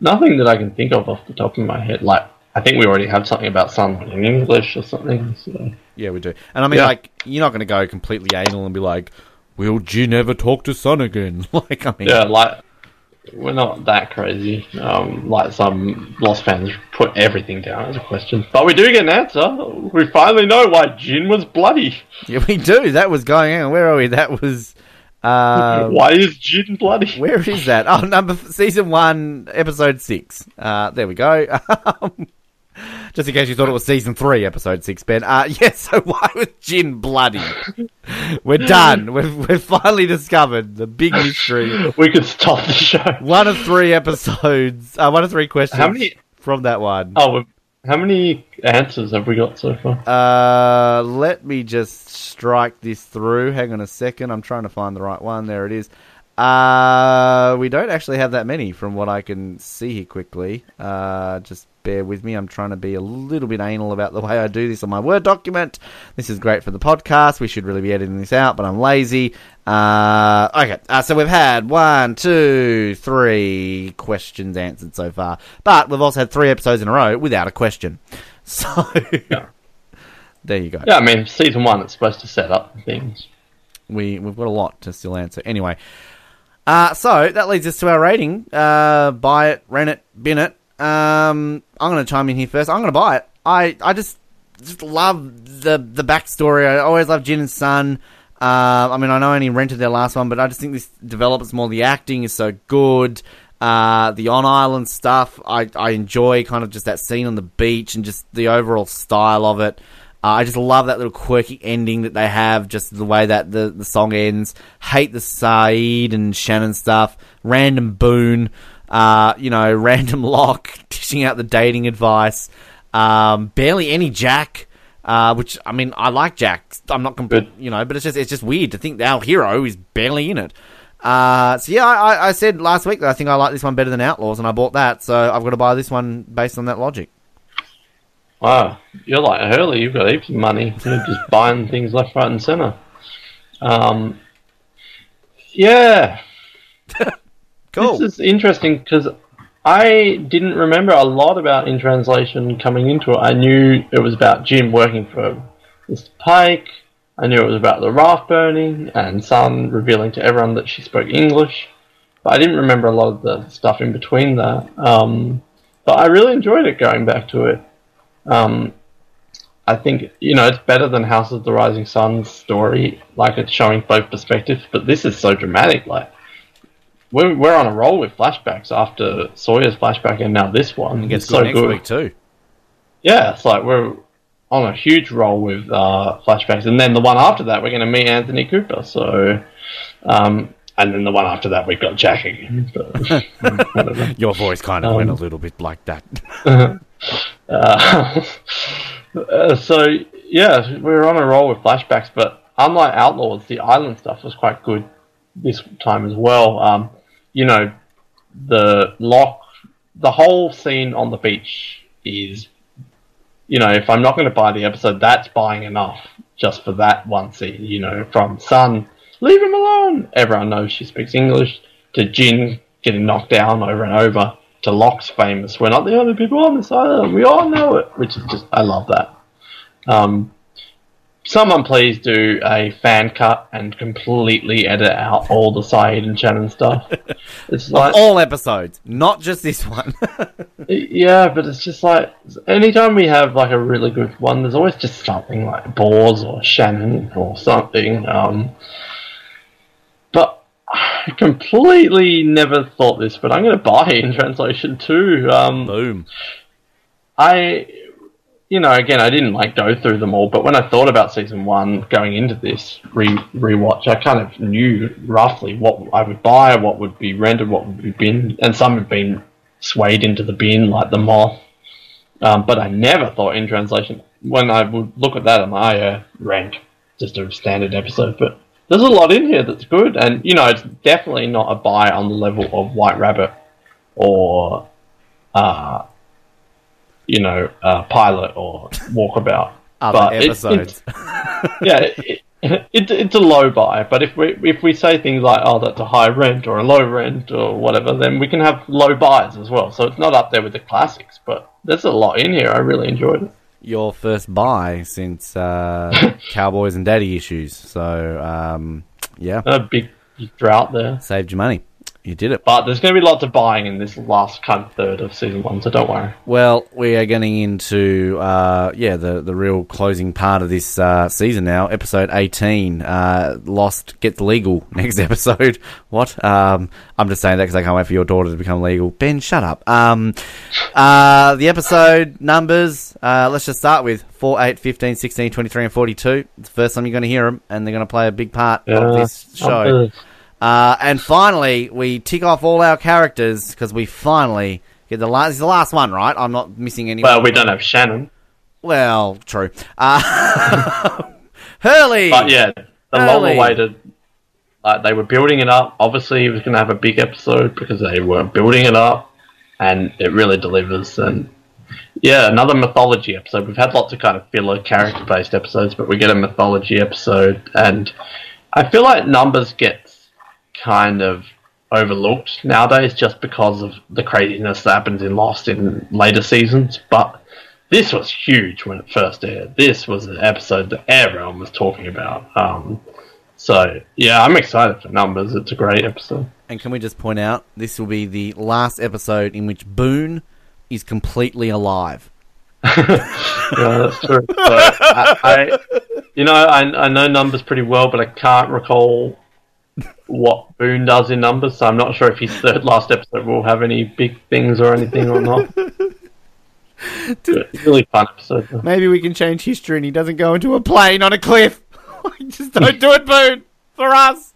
nothing that I can think of off the top of my head. Like, I think we already have something about Sun in English or something. So. Yeah, we do. And I mean, Yeah. like, you're not going to go completely anal and be like, "Will Jin ever talk to Sun again?" like, I mean, Yeah, like we're not that crazy. Um, like some Lost fans put everything down as a question, but we do get an answer. We finally know why Jin was bloody. yeah, we do. That was going on. Where are we? That was. Uh, why is Jin bloody? where is that? Oh, number season one, episode six. Uh, there we go. Just in case you thought it was season three, episode six, Ben. Uh, yeah, so why was Jin bloody? We're done. We've, we've finally discovered the big mystery. We could stop the show. One of three episodes, uh, one of three questions How many? from that one. Oh, how many answers have we got so far? Uh, let me just strike this through. Hang on a second. I'm trying to find the right one. There it is. Uh, we don't actually have that many from what I can see here quickly. Uh, just bear with me. I'm trying to be a little bit anal about the way I do this on my Word document. This is great for the podcast. We should really be editing this out, but I'm lazy. Uh, okay. Uh, so we've had one, two, three questions answered so far, but we've also had three episodes in a row without a question. So Yeah. there you go. Yeah, I mean, season one, it's supposed to set up things. We we've got a lot to still answer. Anyway, uh, so that leads us to our rating. Uh, buy it, rent it, bin it. Um, I'm going to chime in here first. I'm going to buy it. I I just just love the the backstory. I always love Jin and Sun. Uh, I mean, I know I only rented their last one, but I just think this develops more. The acting is so good. Uh, the on island stuff, I, I enjoy kind of just that scene on the beach and just the overall style of it. Uh, I just love that little quirky ending that they have, just the way that the, the song ends. Hate the Sayid and Shannon stuff. Random Boone, uh, you know, random Locke dishing out the dating advice. Um, barely any Jack, uh, which I mean, I like Jack. I'm not, comp- Good. you know, but it's just it's just weird to think our hero is barely in it. Uh, so yeah, I, I- I said last week that I think I like this one better than Outlaws, and I bought that. So I've got to buy this one based on that logic. Wow, you're like Hurley. You've got heaps of money. You're just buying things left, right, and center. Um, yeah, Cool. this is interesting because I didn't remember a lot about in translation coming into it. I knew it was about Jin working for Mr. Paik. I knew it was about the raft burning and Sun revealing to everyone that she spoke English. But I didn't remember a lot of the stuff in between that. Um, but I really enjoyed it going back to it. Um, I think you know it's better than House of the Rising Sun's story. Like it's showing both perspectives, but this is so dramatic. Like we're we're on a roll with flashbacks after Sawyer's flashback and now this one. It gets It's good so next good. week too. Yeah, it's like we're on a huge roll with uh, flashbacks, and then the one after that we're going to meet Anthony Cooper. So, um, and then the one after that we've got Jack again. So. Your voice kind of Um, went a little bit like that. Uh, uh, so yeah, we were on a roll with flashbacks, but unlike Outlaws, the island stuff was quite good this time as well. Um, you know, the Locke, the whole scene on the beach is, you know, if I'm not going to buy the episode, that's buying enough just for that one scene. You know, from Sun, leave him alone. Everyone knows she speaks English. To Jin getting knocked down over and over. To Locke's famous, we're not the only people on this island. We all know it, which is just I love that. Um, someone please do a fan cut and completely edit out all the Sayid and Shannon stuff. It's like All episodes, not just this one. yeah, but it's just like anytime we have like a really good one, there's always just something like Boars or Shannon or something. Um, but I completely never thought this, but I'm going to buy in translation too. Um, Boom. I, you know, again, I didn't like go through them all, but when I thought about season one going into this re rewatch, I kind of knew roughly what I would buy, what would be rendered, what would be bin, and some have been swayed into the bin, like the moth. Um, but I never thought in translation. When I would look at that, I'm like, oh, yeah, rent, just a standard episode. But there's a lot in here that's good, and you know, it's definitely not a buy on the level of White Rabbit or uh, you know, uh, pilot or walkabout. Other But it- episodes. yeah, it, it, it's a low buy. But if we if we say things like, "Oh, that's a high rent" or a low rent or whatever, then we can have low buys as well. So it's not up there with the classics, but there's a lot in here. I really enjoyed it. Your first buy since uh, Cowboys and Daddy issues. So, um, yeah, A big, big drought there. saved you money. You did it. But there's going to be lots of buying in this last kind of third of season one, so don't worry. Well, we are getting into uh, yeah the the real closing part of this uh, season now. Episode eighteen, uh, Lost gets legal next episode. What? Um, I'm just saying that because I can't wait for your daughter to become legal. Ben, shut up. Um, uh, the episode numbers. Uh, let's just start with 4, 8, 15, 16, 23, and 42. It's the first time you're going to hear them, and they're going to play a big part of this show. Uh, and finally, we tick off all our characters because we finally get the last. Is the last one, right? I'm not missing anyone. Well, we don't have Shannon, Well, true. Uh, Hurley. but yeah, the long-awaited. Like they were building it up. Obviously, it was going to have a big episode because they were building it up, and it really delivers. And yeah, another mythology episode. We've had lots of kind of filler character-based episodes, but we get a mythology episode, and I feel like numbers gets kind of overlooked nowadays just because of the craziness that happens in Lost in later seasons. But this was huge when it first aired. This was an episode that everyone was talking about. Um, so yeah, I'm excited for numbers. It's a great episode. and can we just point out this will be the last episode in which Boone is completely alive. Yeah, that's true. So I, I, you know, I, I know numbers pretty well, but I can't recall what Boone does in numbers. So I'm not sure if his third last episode will have any big things or anything or not. A really fun episode. though. Maybe we can change history and he doesn't go into a plane on a cliff. just don't do it, Boone. For us.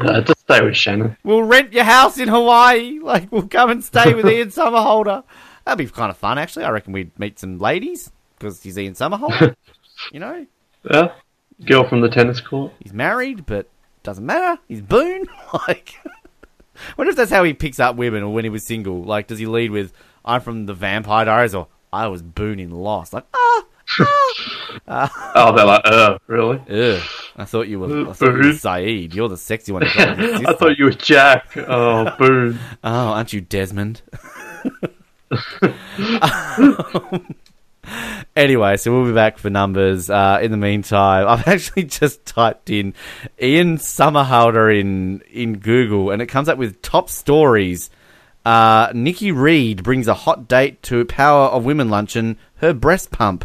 Just stay with Shannon. We'll rent your house in Hawaii. Like, we'll come and stay with Ian Somerhalder. That'd be kind of fun, actually. I reckon we'd meet some ladies because he's Ian Somerhalder. you know, Yeah, girl from the tennis court. he's married, but doesn't matter. He's Boone. like, wonder if that's how he picks up women or when he was single. Like, does he lead with, I'm from the Vampire Diaries or I was Boone in Lost? Like, ah, ah, Oh, they're like, uh, really? ugh. I thought you were, I thought you were Sayid. You're the sexy one. who got his I thought you were Jack. Oh, Boone. Oh, aren't you Desmond? Anyway, so we'll be back for numbers. Uh, in the meantime, I've actually just typed in Ian Somerhalder in in Google, and it comes up with top stories. Uh, Nikki Reed brings a hot date to Power of Women luncheon. Her breast pump,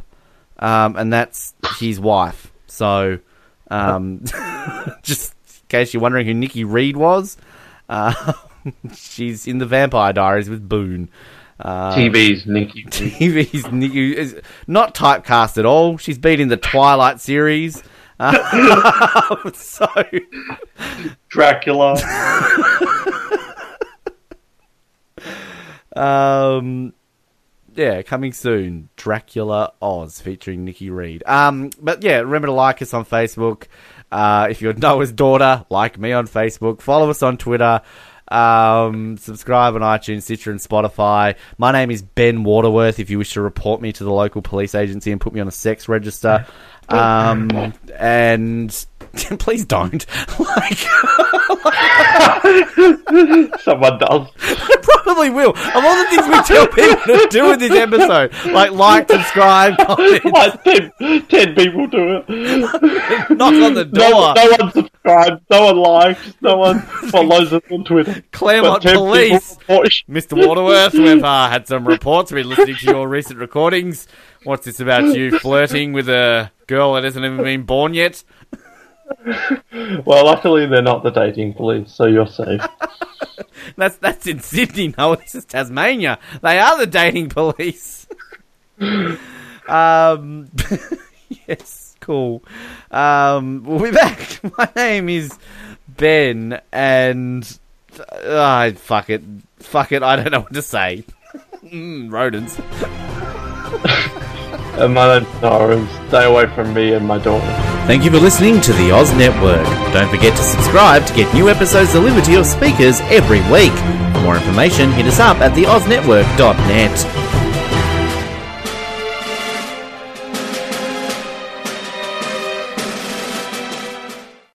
um, and that's his wife. So, um, just in case you're wondering who Nikki Reed was, uh, she's in the Vampire Diaries with Boone. Uh, TV's Nikki. TV's Nikki is not typecast at all. She's been in the Twilight series. Uh, so Dracula. um yeah, coming soon. Dracula Oz featuring Nikki Reed. Um but yeah, remember to like us on Facebook. Uh if you're Noah's daughter, like me on Facebook, follow us on Twitter. Um, subscribe on iTunes, Stitcher, and Spotify. My name is Ben Waterworth. If you wish to report me to the local police agency and put me on a sex register, um, and please don't. like, Someone does. probably will. Of all the things we tell people to do in this episode, like like, subscribe, comment, Like ten, people do it. knock on the No, door. no one subscribes. No one likes. No one follows us on Twitter. Claremont But 10 people Police. Mr. Waterworth, we've uh, had some reports. We've been listening to your recent recordings. What's this about you flirting with a girl that hasn't even been born yet? Well, luckily they're not the dating police, so you're safe. That's that's in Sydney. No, this is Tasmania. They are the dating police. um, yes, cool. Um, we'll be back. My name is Ben, and uh, fuck it, fuck it. I don't know what to say. mm, rodents. And my and stay away from me and my daughter. Thank you for listening to the Oz Network. Don't forget to subscribe to get new episodes delivered to your speakers every week. For more information, hit us up at theoznetwork.net.